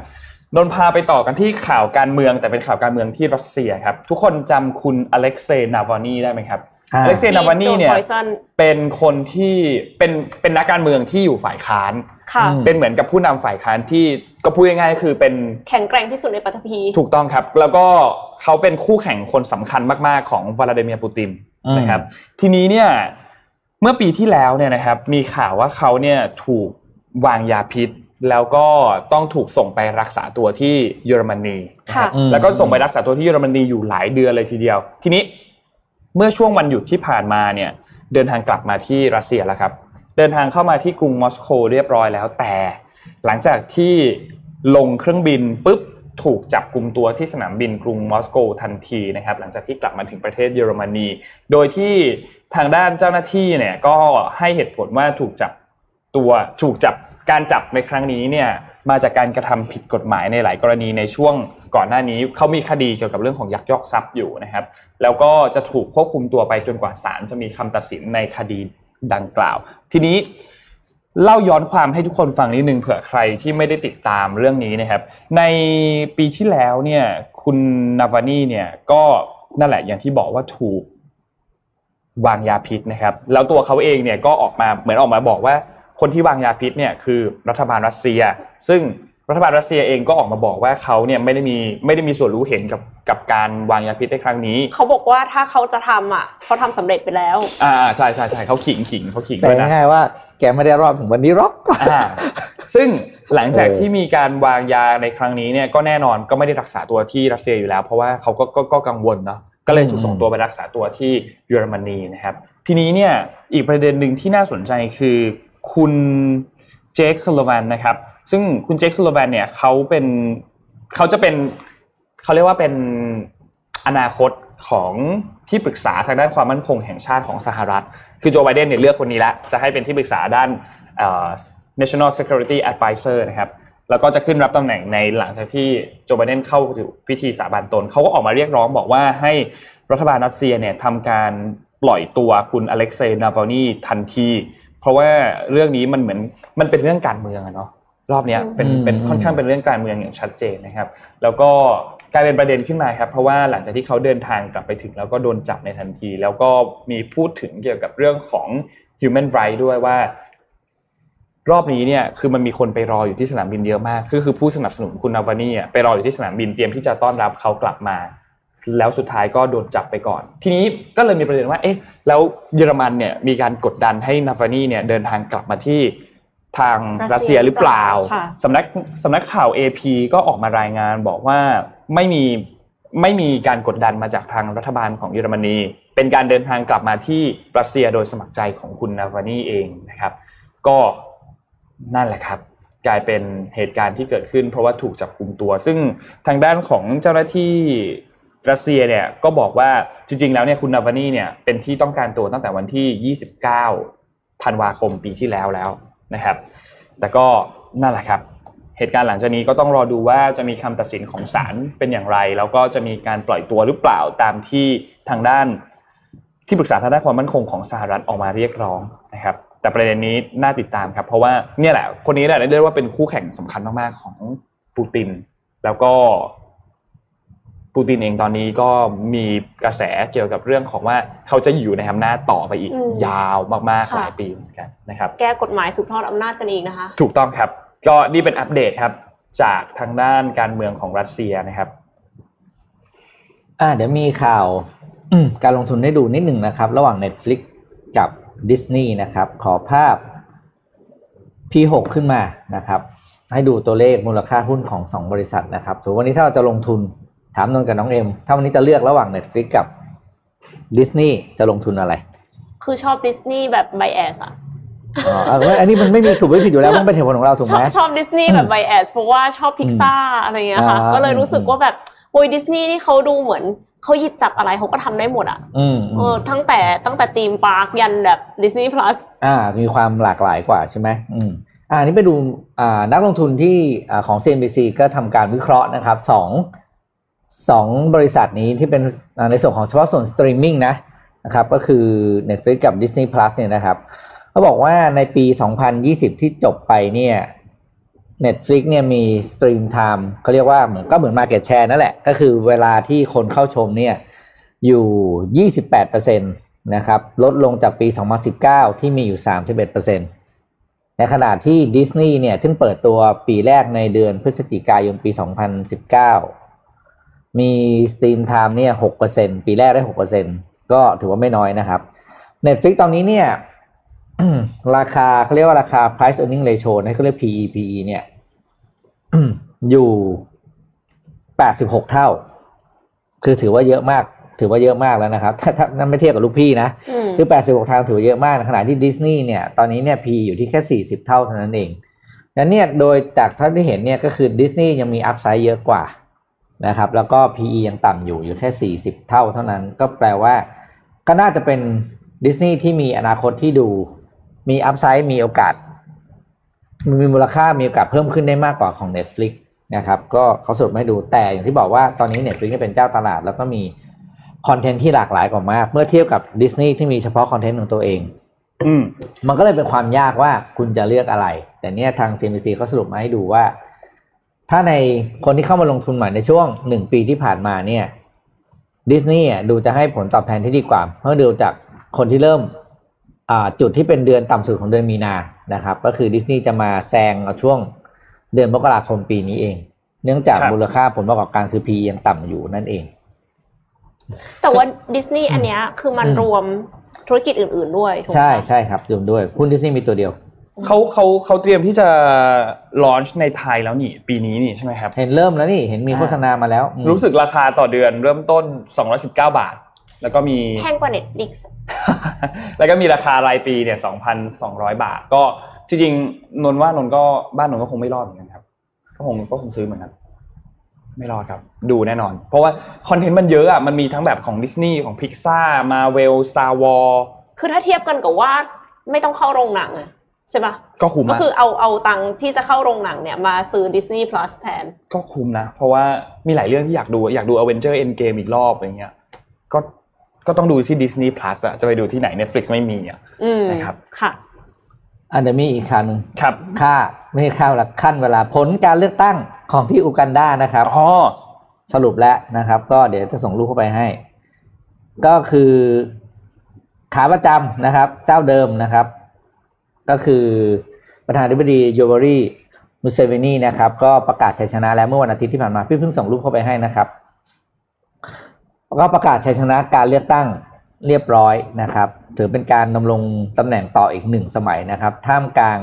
นนท์พาไปต่อกันที่ข่าวการเมืองแต่เป็นข่าวการเมืองที่รัสเซียครับ ทุกคนจำคุณอเล็กเซย์นาวานีได้ไหมครับอ่าอเล็กเซย์นาวานีเนี่ยที่โด poison เป็นคนที่เป็นเป็นนักการเมืองที่อยู่ฝ่ายค้านค่ะอืมเป็นเหมือนกับผู้นำฝ่ายค้านที่ ก็พูดง่ายๆคือเป็นแข็งแกร่งที่สุดในปฐพีถูกต้องครับ แล้วก็เขาเป็นคู่แข่งคนสำคัญมากๆของวลาดิเมียร์ปูตินอืมนะครับ ทีนี้เนี่ยเมื่อปีที่แล้วเนี่ยนะครับ มีข่าวว่าเขาเนี่ยถูกวางยาพิษ แล้วก็ต้องถูกส่งไปรักษาตัวที่เยอรมนีนะครับค่ะแล้วก็ส่งไปรักษาตัวที่เยอรมนีอยู่หลายเดือนเลยทีเดียว ทีนี้เมื่อช่วงวันหยุดที่ผ่านมาเนี่ย เดินทางกลับมาที่รัสเซียแล้วครับ เดินทางเข้ามาที่กรุงมอสโกเรียบร้อยแล้วแต่ หลังจากที่ลงเครื่องบินปุ๊บถูกจับกลุ่มตัวที่สนามบินกรุงมอสโกทันทีนะครับ หลังจากที่กลับมาถึงประเทศเยอรมนี โดยที่ทางด้านเจ้าหน้าที่เนี่ยก็ให้เหตุผลว่าถูกจับตัวถูกจับการจับในครั้งนี้เนี่ยมาจากการกระทำผิดกฎหมายในหลายกรณีในช่วงก่อนหน้านี้เขามีคดีเกี่ยวกับเรื่องของยักยอกทรัพย์อยู่นะครับ แล้วก็จะถูกควบคุมตัวไปจนกว่าศาลจะมีคำตัดสินในคดีดังกล่าว ทีนี้ เล่าย้อนความให้ทุกคนฟังนิดนึงเผื่อใครที่ไม่ได้ติดตามเรื่องนี้นะครับ ในปีที่แล้วเนี่ยคุณนาวานีเนี่ยก็นั่นแหละอย่างที่บอกว่าถูกวางยาพิษนะครับ แล้วตัวเขาเองเนี่ยก็ออกมาเหมือนออกมาบอกว่าคนที่วางยาพิษเนี่ยคือรัฐบาลรัสเซีย ซึ่ง รัฐบาลรัสเซียเองก็ออกมาบอกว่าเขาเนี่ยไม่ได้มีไม่ได้มีส่วนรู้เห็นกับกับการวางยาพิษในครั้งนี้ เขาบอกว่าถ้าเขาจะทำอะเขาทำสำเร็จไปแล้ว อ่าใช่ใช่ใช่เขาขิงขิงเขาขิงแต่ด้วยนะง่ายๆว่าแกไม่ได้รอดถึงวันนี้หรอกอ่าซึ่งหลังจากโอ้ที่มีการวางยาในครั้งนี้เนี่ยก็แน่นอนก็ไม่ได้รักษาตัวที่รัสเซียอยู่แล้ว เพราะว่าเขาก็ก็ก็กังวลเนาะก็เลยถูกส่งตัวไปรักษาตัวที่เยอรมนีนะครับ ทีนี้เนี่ยอีกประเด็นหนึ่งที่น่าสนใจคือคุณเจคสโลแวนนะครับ ซึ่งคุณเจคสโลแวนเนี่ยเขาเป็นเขาจะเป็นเขาเรียกว่าเป็นอนาคตของที่ปรึกษาทางด้านความมั่นคงแห่งชาติของสหรัฐ คือโจไบเดนเนี่ยเลือกคนนี้ละจะให้เป็นที่ปรึกษาด้าน national security advisor นะครับแล้วก็จะขึ้นรับตำแหน่งในหลังจากที่โจไบเดนเข้าถึงพิธีสาบานตน เขาก็ออกมาเรียกร้องบอกว่าให้รัฐบาลรัสเซียเนี่ยทำการปล่อยตัวคุณอเล็กเซย์นาวานีทันที เพราะว่าเรื่องนี้มันเหมือนมันเป็นเรื่องการเมืองอะเนาะ รอบนี้เป็นเป็นค่อนข้างเป็นเรื่องการเมืองอย่างชัดเจนนะครับ แล้วก็กลายเป็นประเด็นขึ้นมาครับเพราะว่าหลังจากที่เขาเดินทางกลับไปถึง แล้วก็โดนจับในทันที แล้วก็มีพูดถึงเกี่ยวกับเรื่องของ human right ด้วยว่า รอบนี้เนี่ยคือมันมีคนไปรออยู่ที่สนามบินเยอะมากคือคือผู้สนับสนุนคุณนาวานีไปรออยู่ที่สนามบินเตรียมที่จะต้อนรับเขากลับมา แล้วสุดท้ายก็โดนจับไปก่อน ทีนี้ก็เลยมีประเด็นว่าเอ๊ะแล้วเยอรมันเนี่ยมีการกดดันให้นาวานีเนี่ยเดินทางกลับมาที่ ทางรัสเซียหรือเปล่าสำนักสำนักข่าว AP ก็ออกมารายงานบอกว่าไม่มีไม่มีการกดดันมาจากทางรัฐบาลของเยอรมนี เป็นการเดินทางกลับมาที่รัสเซียโดยสมัครใจของคุณนาวานีเองนะครับ ก็นั่นแหละครับ กลายเป็นเหตุการณ์ที่เกิดขึ้น เพราะว่าถูกจับกุมตัว ซึ่งทางด้านของเจ้าหน้าที่รัสเซียเนี่ยก็บอกว่าจริง ๆ แล้วเนี่ยคุณนาวานีเนี่ยเป็นที่ต้องการตัวตั้งแต่วันที่ 29ธันวาคมปีที่แล้วแล้ว นะครับ แต่ก็นั่นแหละครับ เหตุการณ์หลังจากนี้ก็ต้องรอดูว่าจะมีคำตัดสินของศาลเป็นอย่างไร แล้วก็จะมีการปล่อยตัวหรือเปล่าตามที่ทางด้านที่ปรึกษาทางด้านความมั่นคงของสหรัฐออกมาเรียกร้องนะครับ แต่ประเด็นนี้น่าติดตามครับ เพราะว่าเนี่ยแหละคนนี้แหละเรียกว่าเป็นคู่แข่งสำคัญมากๆของปูติน แล้วก็ ปูตินเองตอนนี้ก็มีกระแสเกี่ยวกับเรื่องของว่าเขาจะอยู่ในอำนาจต่อไปอีกยาวมากๆหลายปีเหมือนกันนะครับ แก้กฎหมายสืบทอดอำนาจกันอีกนะคะ ถูกต้องครับ ก็นี่เป็นอัปเดตครับ จากทางด้านการเมืองของรัสเซียนะครับ อ่าเดี๋ยวมีข่าวการลงทุนได้ดูนิดหนึ่งนะครับ ระหว่าง Netflix กับ Disney นะครับ ขอภาพ P6 ขึ้นมานะครับ ให้ดูตัวเลขมูลค่าหุ้นของสองบริษัทนะครับถือวันนี้ถ้าเราจะลงทุน ถามนนกับน้องเอ็ม ถ้าวันนี้จะเลือกระหว่าง Netflix กับ Disney จะลงทุนอะไร คือชอบดิสนีย์แบบ bias อะอ๋ออันนี้มันไม่มีถูกไม่ผิดอยู่แล้วมันเป็นเหตุผลของเราถูกไหมชอบดิสนีย์แบบ bias เพราะว่าชอบพิกซ่าอะไรเงี้ยค่ะ ก็เลยรู้สึกว่าแบบโอ้ยดิสนีย์นี่เขาดูเหมือนเขาหยิบจับอะไรเขาก็ทำได้หมดอะเออตั้งแต่ตั้งแต่ theme park ยันแบบ Disney Plusอ่า มีความหลากหลายกว่าใช่ไหมอืมอ่านี้ไปดูอ่านักลงทุนที่อ่าของ CNBC ก็ทำการวิเคราะห์นะครับสอง สองบริษัทนี้ที่เป็นในส่วนของเฉพาะส่วนสตรีมมิ่งนะนะครับก็คือ Netflix กับ Disney Plus เนี่ยนะครับเขาบอกว่าในปี 2020 ที่จบไปเนี่ย Netflix เนี่ยมี stream time เขาเรียกว่าเหมือนก็เหมือน Market Share นั่นแหละ ก็คือเวลาที่คนเข้าชมเนี่ยอยู่ 28%นะครับลดลงจากปี 2019 ที่มีอยู่ 31%ในขณะที่ดิสนีย์เนี่ยซึ่งเปิดตัวปีแรกในเดือนพฤศจิกายนปี 2019 มี stream time เนี่ย6%ปีแรกได้6%ก็ถือว่าไม่น้อยนะครับ Netflix ตอนนี้เนี่ยราคาเขาเรียกว่าราคา price earning ratio นะเขาเรียก PE PE เนี่ยอยู่แปดสิบหกเท่า คือถือว่าเยอะมาก ถือว่าเยอะมากแล้วนะครับ ถ้าถ้านั่นไม่เทียบกับลูกพี่นะ คือแปดสิบหกเท่าถือว่าเยอะมาก ขณะที่ดิสนีย์เนี่ย ตอนนี้เนี่ย PE อยู่ที่แค่สี่สิบเท่าเท่านั้นเองนั้นเนี่ย โดยจากท่านที่เห็นเนี่ยก็คือดิสนีย์ยังมีอัพไซด์เยอะกว่า นะครับ แล้วก็ PE ยังต่ำอยู่อยู่แค่สี่สิบเท่าเท่านั้น ก็แปลว่า ก็น่าจะเป็นดิสนีย์ที่มีอนาคตที่ดู มีอัพไซด์มีโอกาส มีมูลค่ามีโอกาสเพิ่มขึ้นได้มากกว่าของ Netflix นะครับ ก็เขาสรุปให้ดูแต่อย่างที่บอกว่าตอนนี้ Netflix เป็นเจ้าตลาด แล้วก็มีคอนเทนต์ที่หลากหลายกว่ามาก เมื่อเทียบกับดิสนีย์ที่มีเฉพาะคอนเทนต์ของตัวเองอืมมันก็เลยเป็นความยากว่าคุณจะเลือกอะไร แต่เนี้ยทาง CNBC เขาสรุปมาให้ดูว่า ถ้าในคนที่เข้ามาลงทุนใหม่ในช่วงหนึ่งปีที่ผ่านมาเนี่ยดิสนีย์ดูจะให้ผลตอบแทนที่ดีกว่าเมื่อดูจากคนที่เริ่มจุดที่เป็นเดือนต่ำสุดของเดือนมีนานะครับ ก็คือดิสนีย์จะมาแซงเอาช่วงเดือนมกราคมปีนี้เอง เนื่องจากมูลค่าผลประกอบการคือ PE ยังต่ำอยู่นั่นเอง แต่ว่าดิสนีย์อันเนี้ยคือมันรวมธุรกิจอื่น ๆ ด้วยใช่ใช่ครับรวมด้วยหุ้นดิสนีย์มีตัวเดียว เขาเขาเขาเตรียมที่จะลอนช์ในไทยแล้วนี่ปีนี้นี่ใช่ไหมครับเห็นเริ่มแล้วนี่เห็นมีโฆษณามาแล้ว รู้สึกราคาต่อเดือนเริ่มต้น 219 บาท แล้วก็มีแพงกว่า Netflix แล้วก็มีราคารายปีเนี่ยสองพันสองร้อยบาท ก็จริงๆนนว่านนก็บ้านนนก็คงไม่รอดเหมือนกันครับ ก็คงก็คงซื้อเหมือนกันไม่รอดครับ ดูแน่นอน เพราะว่า content มันเยอะอะมันมีทั้งแบบของดิสนีย์ของ Pixar Marvel Star Wars คือถ้าเทียบกันกับว่าไม่ต้องเข้าโรงหนังอะ ใช่ปะก็คุ้มก็อะคือเอาเอาตังค์ที่จะเข้าโรงหนังเนี่ยมาซื้อ Disney Plus แทน ก็คุ้มนะ เพราะว่ามีหลายเรื่องที่อยากดูอยากดู Avenger Endgame อีกรอบอะไรเงี้ยก็ก็ต้องดูที่ Disney Plus อะจะไปดูที่ไหน Netflix ไม่มีอะอืมนะครับค่ะอันเดยวมีอีกข่าวหนึ่งครับค่าไม่ใช่ค่าเวลาขั้นเวลาผลการเลือกตั้งของที่อูกันดานะครับอ๋อสรุปแล้วนะครับ ก็เดี๋ยวจะส่งรูปเข้าไปให้ ก็คือขาประจำนะครับ เจ้าเดิมนะครับ ก็คือประธานาธิบดีโยบารีมุเซเวนีนะครับก็ประกาศชัยชนะแล้วเมื่อวันอาทิตย์ที่ผ่านมาพี่เพิ่งส่งรูปเข้าไปให้นะครับ ก็ประกาศชัยชนะการเลือกตั้งเรียบร้อยนะครับ ถือเป็นการดำรงตำแหน่งต่ออีกหนึ่งสมัยนะครับ ท่ามกลาง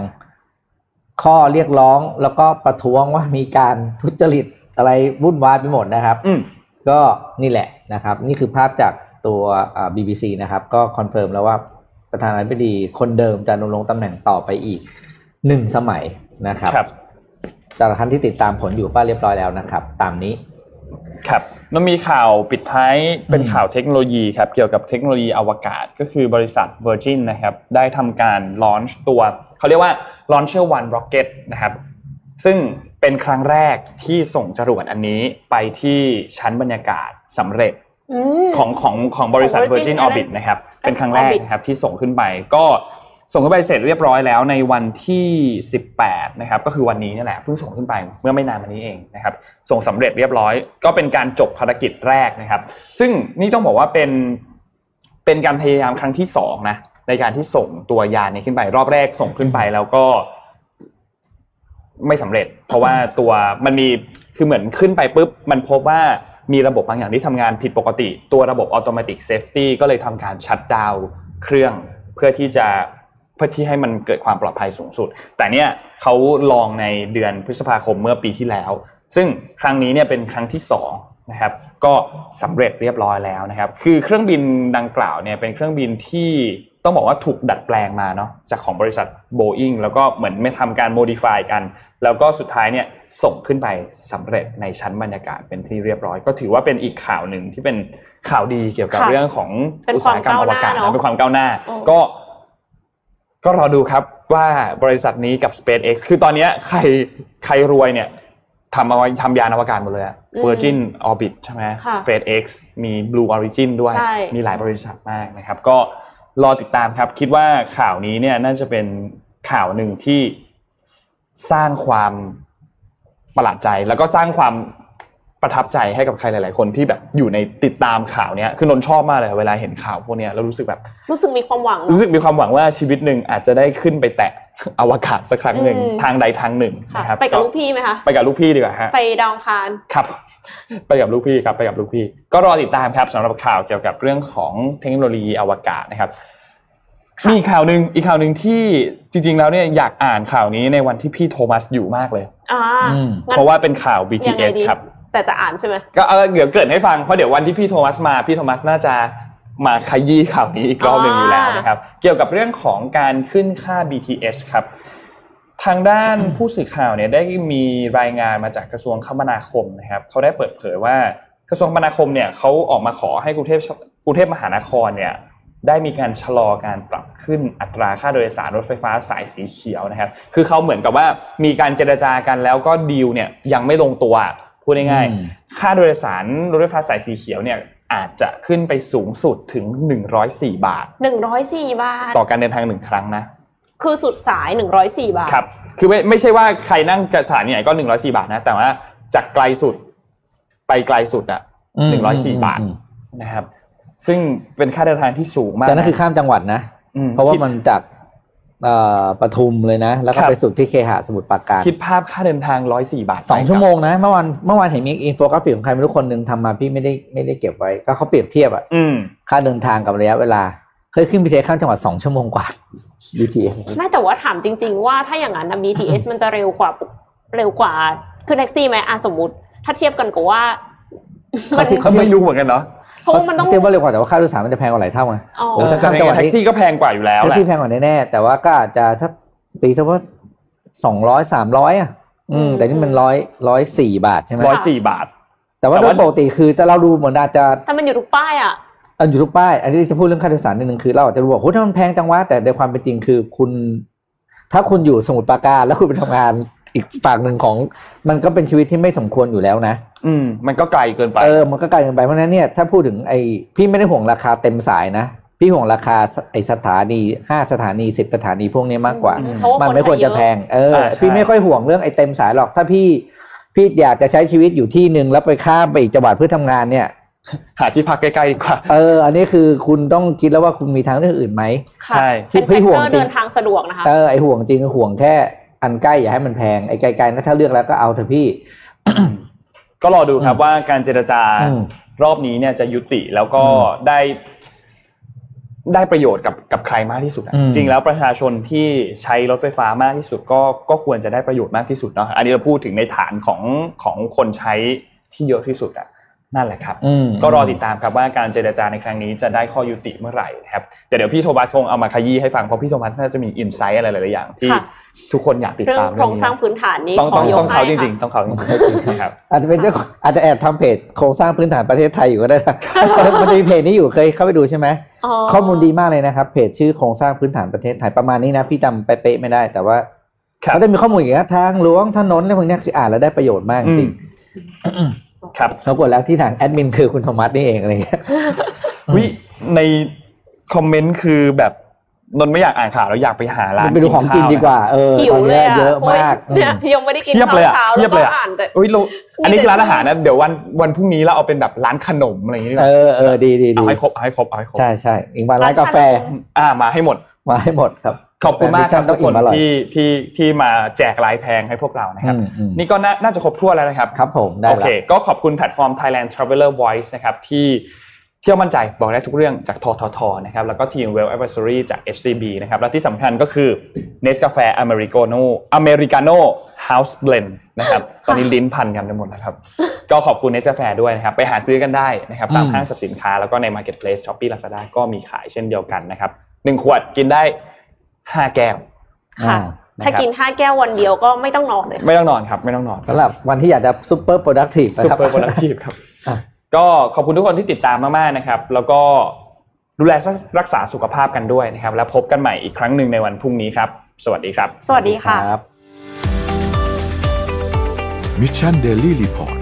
ข้อเรียกร้องแล้วก็ประท้วงว่ามีการทุจริตอะไรวุ่นวายไปหมดนะครับอืมก็นี่แหละนะครับ นี่คือภาพจากตัวอ่า BBC นะครับ ก็ confirm แล้วว่า ประธานาธิบดีคนเดิมจะดำรงตำแหน่งต่อไปอีกหนึ่งสมัยนะครับครับจากท่านที่ติดตามผลอยู่ป้าเรียบร้อยแล้วนะครับ ตามนี้ครับแล้วมีข่าวปิดท้ายเป็นอืมข่าวเทคโนโลยีครับเกี่ยวกับเทคโนโลยีอวกาศก็คือบริษัท Virgin นะครับได้ทำการลอนช์ตัวเขาเรียกว่า Launcher One Rocket นะครับซึ่งเป็นครั้งแรกที่ส่งจรวดอันนี้ไปที่ชั้นบรรยากาศสำเร็จอืม ของของของบริษัทของ Virgin Virgin Orbit นะครับ เป็นครั้งแรก Orbit นะครับที่ส่งขึ้นไป ก็ส่งขึ้นไปเสร็จเรียบร้อยแล้วในวันที่ 18 นะครับ ก็คือวันนี้นี่แหละเพิ่งส่งขึ้นไปเมื่อไม่นานมานี้เองนะครับ ส่งสำเร็จเรียบร้อย ก็เป็นการจบภารกิจแรกนะครับ ซึ่งนี่ต้องบอกว่าเป็นเป็นการพยายามครั้งที่สองนะในการที่ส่งตัวยานนี้ขึ้นไป รอบแรกส่งขึ้นไปแล้วก็ไม่สำเร็จ เพราะว่าตัวมันมีคือเหมือนขึ้นไปปุ๊บมันพบว่า มีระบบบางอย่างที่ทำงานผิดปกติ ตัวระบบ automatic safety ก็เลยทำการชัดดาวเครื่องเพื่อที่จะเพื่อที่ให้มันเกิดความปลอดภัยสูงสุด แต่เนี่ยเขาลองในเดือนพฤษภาคมเมื่อปีที่แล้ว ซึ่งครั้งนี้เนี่ยเป็นครั้งที่สองนะครับก็สำเร็จเรียบร้อยแล้วนะครับ คือเครื่องบินดังกล่าวเนี่ยเป็นเครื่องบินที่ต้องบอกว่าถูกดัดแปลงมาเนาะจากของบริษัท Boeing แล้วก็เหมือนไม่ทำการ modify กัน แล้วก็สุดท้ายเนี่ยส่งขึ้นไปสำเร็จในชั้นบรรยากาศเป็นที่เรียบร้อย ก็ถือว่าเป็นอีกข่าวหนึ่งที่เป็นข่าวดีเกี่ยวกับค่ะเรื่องของเป็นอุตสาหกรรมอวกาศความก้าวหน้าเนอะนะเป็นความก้าวหน้าอืมก็ก็รอดูครับว่าบริษัทนี้กับ SpaceX คือตอนเนี้ยใครใครรวยเนี่ยทำเอาไว้ทำยานอวกาศหมดเลยอะอืม Virgin Orbit ใช่ไหมค่ะ SpaceX มี Blue Origin ด้วยใช่มีหลายบริษัทมากนะครับ ก็รอติดตามครับ คิดว่าข่าวนี้เนี่ยน่าจะเป็นข่าวหนึ่งที่ สร้างความประหลาดใจ แล้วก็สร้างความประทับใจให้กับใครหลาย ๆ คนที่แบบอยู่ในติดตามข่าวเนี้ยคือนนท์ชอบมากเลยเวลาเห็นข่าวพวกเนี้ยแล้วรู้สึกแบบรู้สึกมีความหวัง รู้เนสึอะกมีความหวังว่าชีวิตหนึ่งอาจจะได้ขึ้นไปแตะอวกาศสักครั้งหนึ่งอืมทางใดทางหนึ่งค่ะนะครับไปกับลูกพี่ไหมคะไปกับลูกพี่ดีกว่าฮะไปดาวอังคารครับ ไปกับลูกพี่ครับไปกับลูกพี่ ก็รอติดตามครับสำหรับข่าวเกี่ยวกับเรื่องของเทคโนโลยีอวกาศนะครับค่ะ มีอีกข่าวหนึ่งอีกข่าวหนึ่งที่จริง ๆ แล้วเนี่ยอยากอ่านข่าวนี้ในวันที่พี่โทมัสอยู่มากเลยอ่าอืมงั้นเพราะว่าเป็นข่าวยังไง BTS ดีครับ แต่จะอ่านใช่ไหมก็เออเดี๋ยวเกริดให้ฟังเพราะเดี๋ยววันที่พี่โทมัสมาพี่โทมัสน่าจะมาขยี้ข่าวนี้อีกรอบหนึ่งอยู่แล้วนะครับ เกี่ยวกับเรื่องของการขึ้นค่า BTS ครับ ทางด้านผู้สื่อข่าวเนี่ยได้มีรายงานมาจากกระทรวงคมนาคมนะครับเขาได้เปิดเผยว่ากระทรวงคมนาคมเนี่ยเขาออกมาขอให้กรุงเทพกรุงเทพมหานครเนี่ย ได้มีการชะลอการปรับขึ้นอัตราค่าโดยสารรถไฟฟ้าสายสีเขียวนะครับ คือเขาเหมือนกับว่ามีการเจรจากันแล้วก็ดีลเนี่ยยังไม่ลงตัวพูดง่ายอืมๆค่าโดยสารรถไฟฟ้าสายสีเขียวเนี่ยอาจจะขึ้นไปสูงสุดถึง 104 บาทหนึ่งร้อยสี่บาท ต่อการเดินทางหนึ่งครั้งนะ คือสุดสายหนึ่งร้อยสี่บาท ครับ คือไม่ไม่ใช่ว่าใครนั่งจะสถานีไหนก็ 104 บาทนะ แต่ว่าจากไกลสุดไปไกลสุดอะอืม104 บาทอืมนะครับ ซึ่งเป็นค่าเดินทางที่สูงมากแต่นั่นคือข้ามจังหวัดนะมเพราะว่าคิดมันจากเอ่อปทุมเลยนะ แล้วก็ครับไปสุดที่เคหะสมุทรปราการ คิดภาพค่าเดินทาง104บาทสองไปกลับชั่วโมงนะ เมื่อวานเมื่อวานเห็นมีอินโฟกราฟิกของใครไม่รู้คนหนึ่งทำมาพี่ไม่ได้ไม่ได้เก็บไว้ ก็เขาเปรียบเทียบอะอืมค่าเดินทางกับระยะเวลา เคยขึ้น BTS ข้ามจังหวัดสองชั่วโมงกว่า BTS ไม่แต่ว่าถามจริง ๆ ว่าถ้าอย่างนั้นนะ BTS มันจะเร็วกว่าเร็วกว่าขึ้นแท็กซี่ไหมอะสมมติ ถ้าเทียบกันกับว่ามันเขาที่เขาไม่รู้เหมือนกันเนาะเพ ราะว่ามันต้องเทียบว่าเร็วกว่าแต่ว่าค่าโดยสารมันจะแพงกว่าหลายเท่าไงอ๋อโอ้ถ้าข้ามจังหวัดแท็กซี่ก็แพงกว่าอยู่แล้วแท็แหกละซี่แพงกว่าแน่ๆแต่ว่าก็อาจจะถ้าตีซะว่าสองร้อยสามร้อยอะ อืม แต่นี่มันร้อยร้อยสี่บาทใช่ไหมร้อยสี่บาท แต่ว่าแต่โดว่ายปกติคือแต่เราดูเหมือนอาจจะแต่มันอยู่ทุกป้ายอะอันอยู่ทุกป้าย อันนี้จะพูดเรื่องค่าโดยสารนิดนึงคือเราอาจจะบอกโอ้ถ้ามันแพงจังวะแต่ในความเป็นจริงคือคุณ ถ้าคุณอยู่สมุทรปราการแล้วคุณไปทำงาน อีกฝั่งหนึ่งของมันก็เป็นชีวิตที่ไม่สมควรอยู่แล้วนะ อืม มันก็ไกลเกินไปเออมันก็ไกลเกินไปเพราะฉะนั้นเนี่ยถ้าพูดถึงไอ้พี่ไม่ได้ห่วงราคาเต็มสายนะ พี่ห่วงราคาไอ้สถานีห้าสถานีสิบสถานีพวกนี้มากกว่าอืมเพราะว่ามันคนไม่ควรไทยเยจะอะแพงเออ อ่าใช่ พี่ไม่ค่อยห่วงเรื่องไอ้เต็มสายหรอกถ้าพี่พี่อยากจะใช้ชีวิตอยู่ที่หนึ่งแล้วไปข้ามไปอีกจังหวัดเพื่อทำงานเนี่ย หาที่พักใกล้ๆดีกว่า เออ อันนี้คือคุณต้องคิดแล้วว่าคุณมีทางเลือกอื่นไหม ค่ะใช่ที่เป็นพี่ห่วงแฟกเตอร์จริงเดินทางสะดวกนะคะ เออไอห่วงจริงคือห่วงแค่ อันใกล้อย่าให้มันแพงไอไกลๆนะถ้าเลือกแล้วก็เอาเถอะพี่ ก็รอดูครับอืมว่าการเจรจาอืมรอบนี้เนี่ยจะยุติแล้วก็อืมได้ได้ประโยชน์กับกับใครมากที่สุดอะอืมจริงแล้วประชาชนที่ใช้รถไฟฟ้ามากที่สุดก็ก็ควรจะได้ประโยชน์มากที่สุดเนาะอันนี้เราพูดถึงในฐานของของคนใช้ที่เยอะที่สุดอะ นั่นแหละครับอืมก็รอติดตามครับว่าการเจรจาในครั้งนี้จะได้ข้อยุติเมื่อไหร่นะครับแต่เดี๋ยวพี่โทมัสคงเอามาขยี้ให้ฟังเพราะพี่โทมัสน่าจะมีอินไซต์อะไรหลายๆอย่างที่ค่ะทุกคนอยากติดเรื่องตามโครงสร้างพื้นฐานนี้ต้องขต้อองยกต้องเขาให้จริงค่ะๆต้องเขาจริงๆนะครับอาจจะเป็นเจ้าอาจจะแอบทำเพจโครงสร้างพื้นฐานประเทศไทยอยู่ก็ได้นะมันจะมีเพจนี้อยู่เคยเข้าไปดูใช่ไหมอ๋อข้อมูลดีมากเลยนะครับ เพจชื่อโครงสร้างพื้นฐานประเทศไทยประมาณนี้นะพี่จำเป๊ะๆไม่ได้ แต่ว่าครับเขาจะมีข้อมูลอย่างเงี้ยทางหลวงถนนอะไรพวกเนี้ยคืออ่านแล้วได้ประโยชน์มากจริง ครับปรากฏแล้วที่ทางแอดมินคือคุณโทมัสนี่เองอะไรเงี้ยวิในคอมเมนต์คือแบบนนท์ไม่อยากอ่านข่าวแล้วอยากไปหาร้านไปดูของกินดีกว่าเออหิตวอนเลเนี้ยยอะเยอะมากโอ้ยเนี่ยยังไม่ได้กินเทียบข้าเลวยอะเช้าเทียบเลยอะแล้วก็อ่านแต่เอ้ยเรามีอันนี้คือร้านแต่อาหารนะเดี๋ยววันวันพรุ่งนี้เราเอาเป็นแบบร้านขนมอะไรอย่างงี้ดีกเอว่าอเออดีดีดีเอาให้ครบเอาให้ครบเอาให้ครบใช่ใช่อีกวันร้านกาแฟ อ่ามาให้หมดมาให้หมดครับ ขอบคุณมากครับต้ทุองกอิ่คนมอร่อยที่ที่ที่มาแจกลายแพงให้พวกเรานะครับอืมอืมนี่ก็น่าน่าจะครบถ้วนแล้วนะครับครับผมได้โอละเคก็ขอบคุณแพลตฟอร์ม Thailand Traveler Voice นะครับที่เที่ยวมั่นใจบอกได้ทุกเรื่องจากทททนะครับแล้วก็ทีม Well Advisory จาก FCB นะครับและที่สำคัญก็คือ Nescafe Americano Americano House Blend นะครับตอนนี้ลิ้นพันกันไปหมดแล้วครับ ก็ขอบคุณ Nescafe ด้วยนะครับ ไปหาซื้อกันได้นะครับตามอืมห้างสรรพสินค้าแล้วก็ใน Marketplace Shopee Lazada ก็มีขายเช่นเดียวกันนะครับหนึ่งขวดกินได้ ห้าแก้วค่ะอ่าถ้ากินห้าแก้ววันเดียวก็ไม่ต้องนอนเลยไม่ต้องนอนครับไม่ต้องนอนสำหรับวันที่อยากจะ super productive นะครับ super productive ครับอะก็ขอบคุณทุกคนที่ติดตามมากๆนะครับ แล้วก็ดูแลรักษาสุขภาพกันด้วยนะครับ แล้วพบกันใหม่อีกครั้งหนึ่งในวันพรุ่งนี้ครับ สวัสดีครับ สวัสดีค่ะรับ Mission Daily Report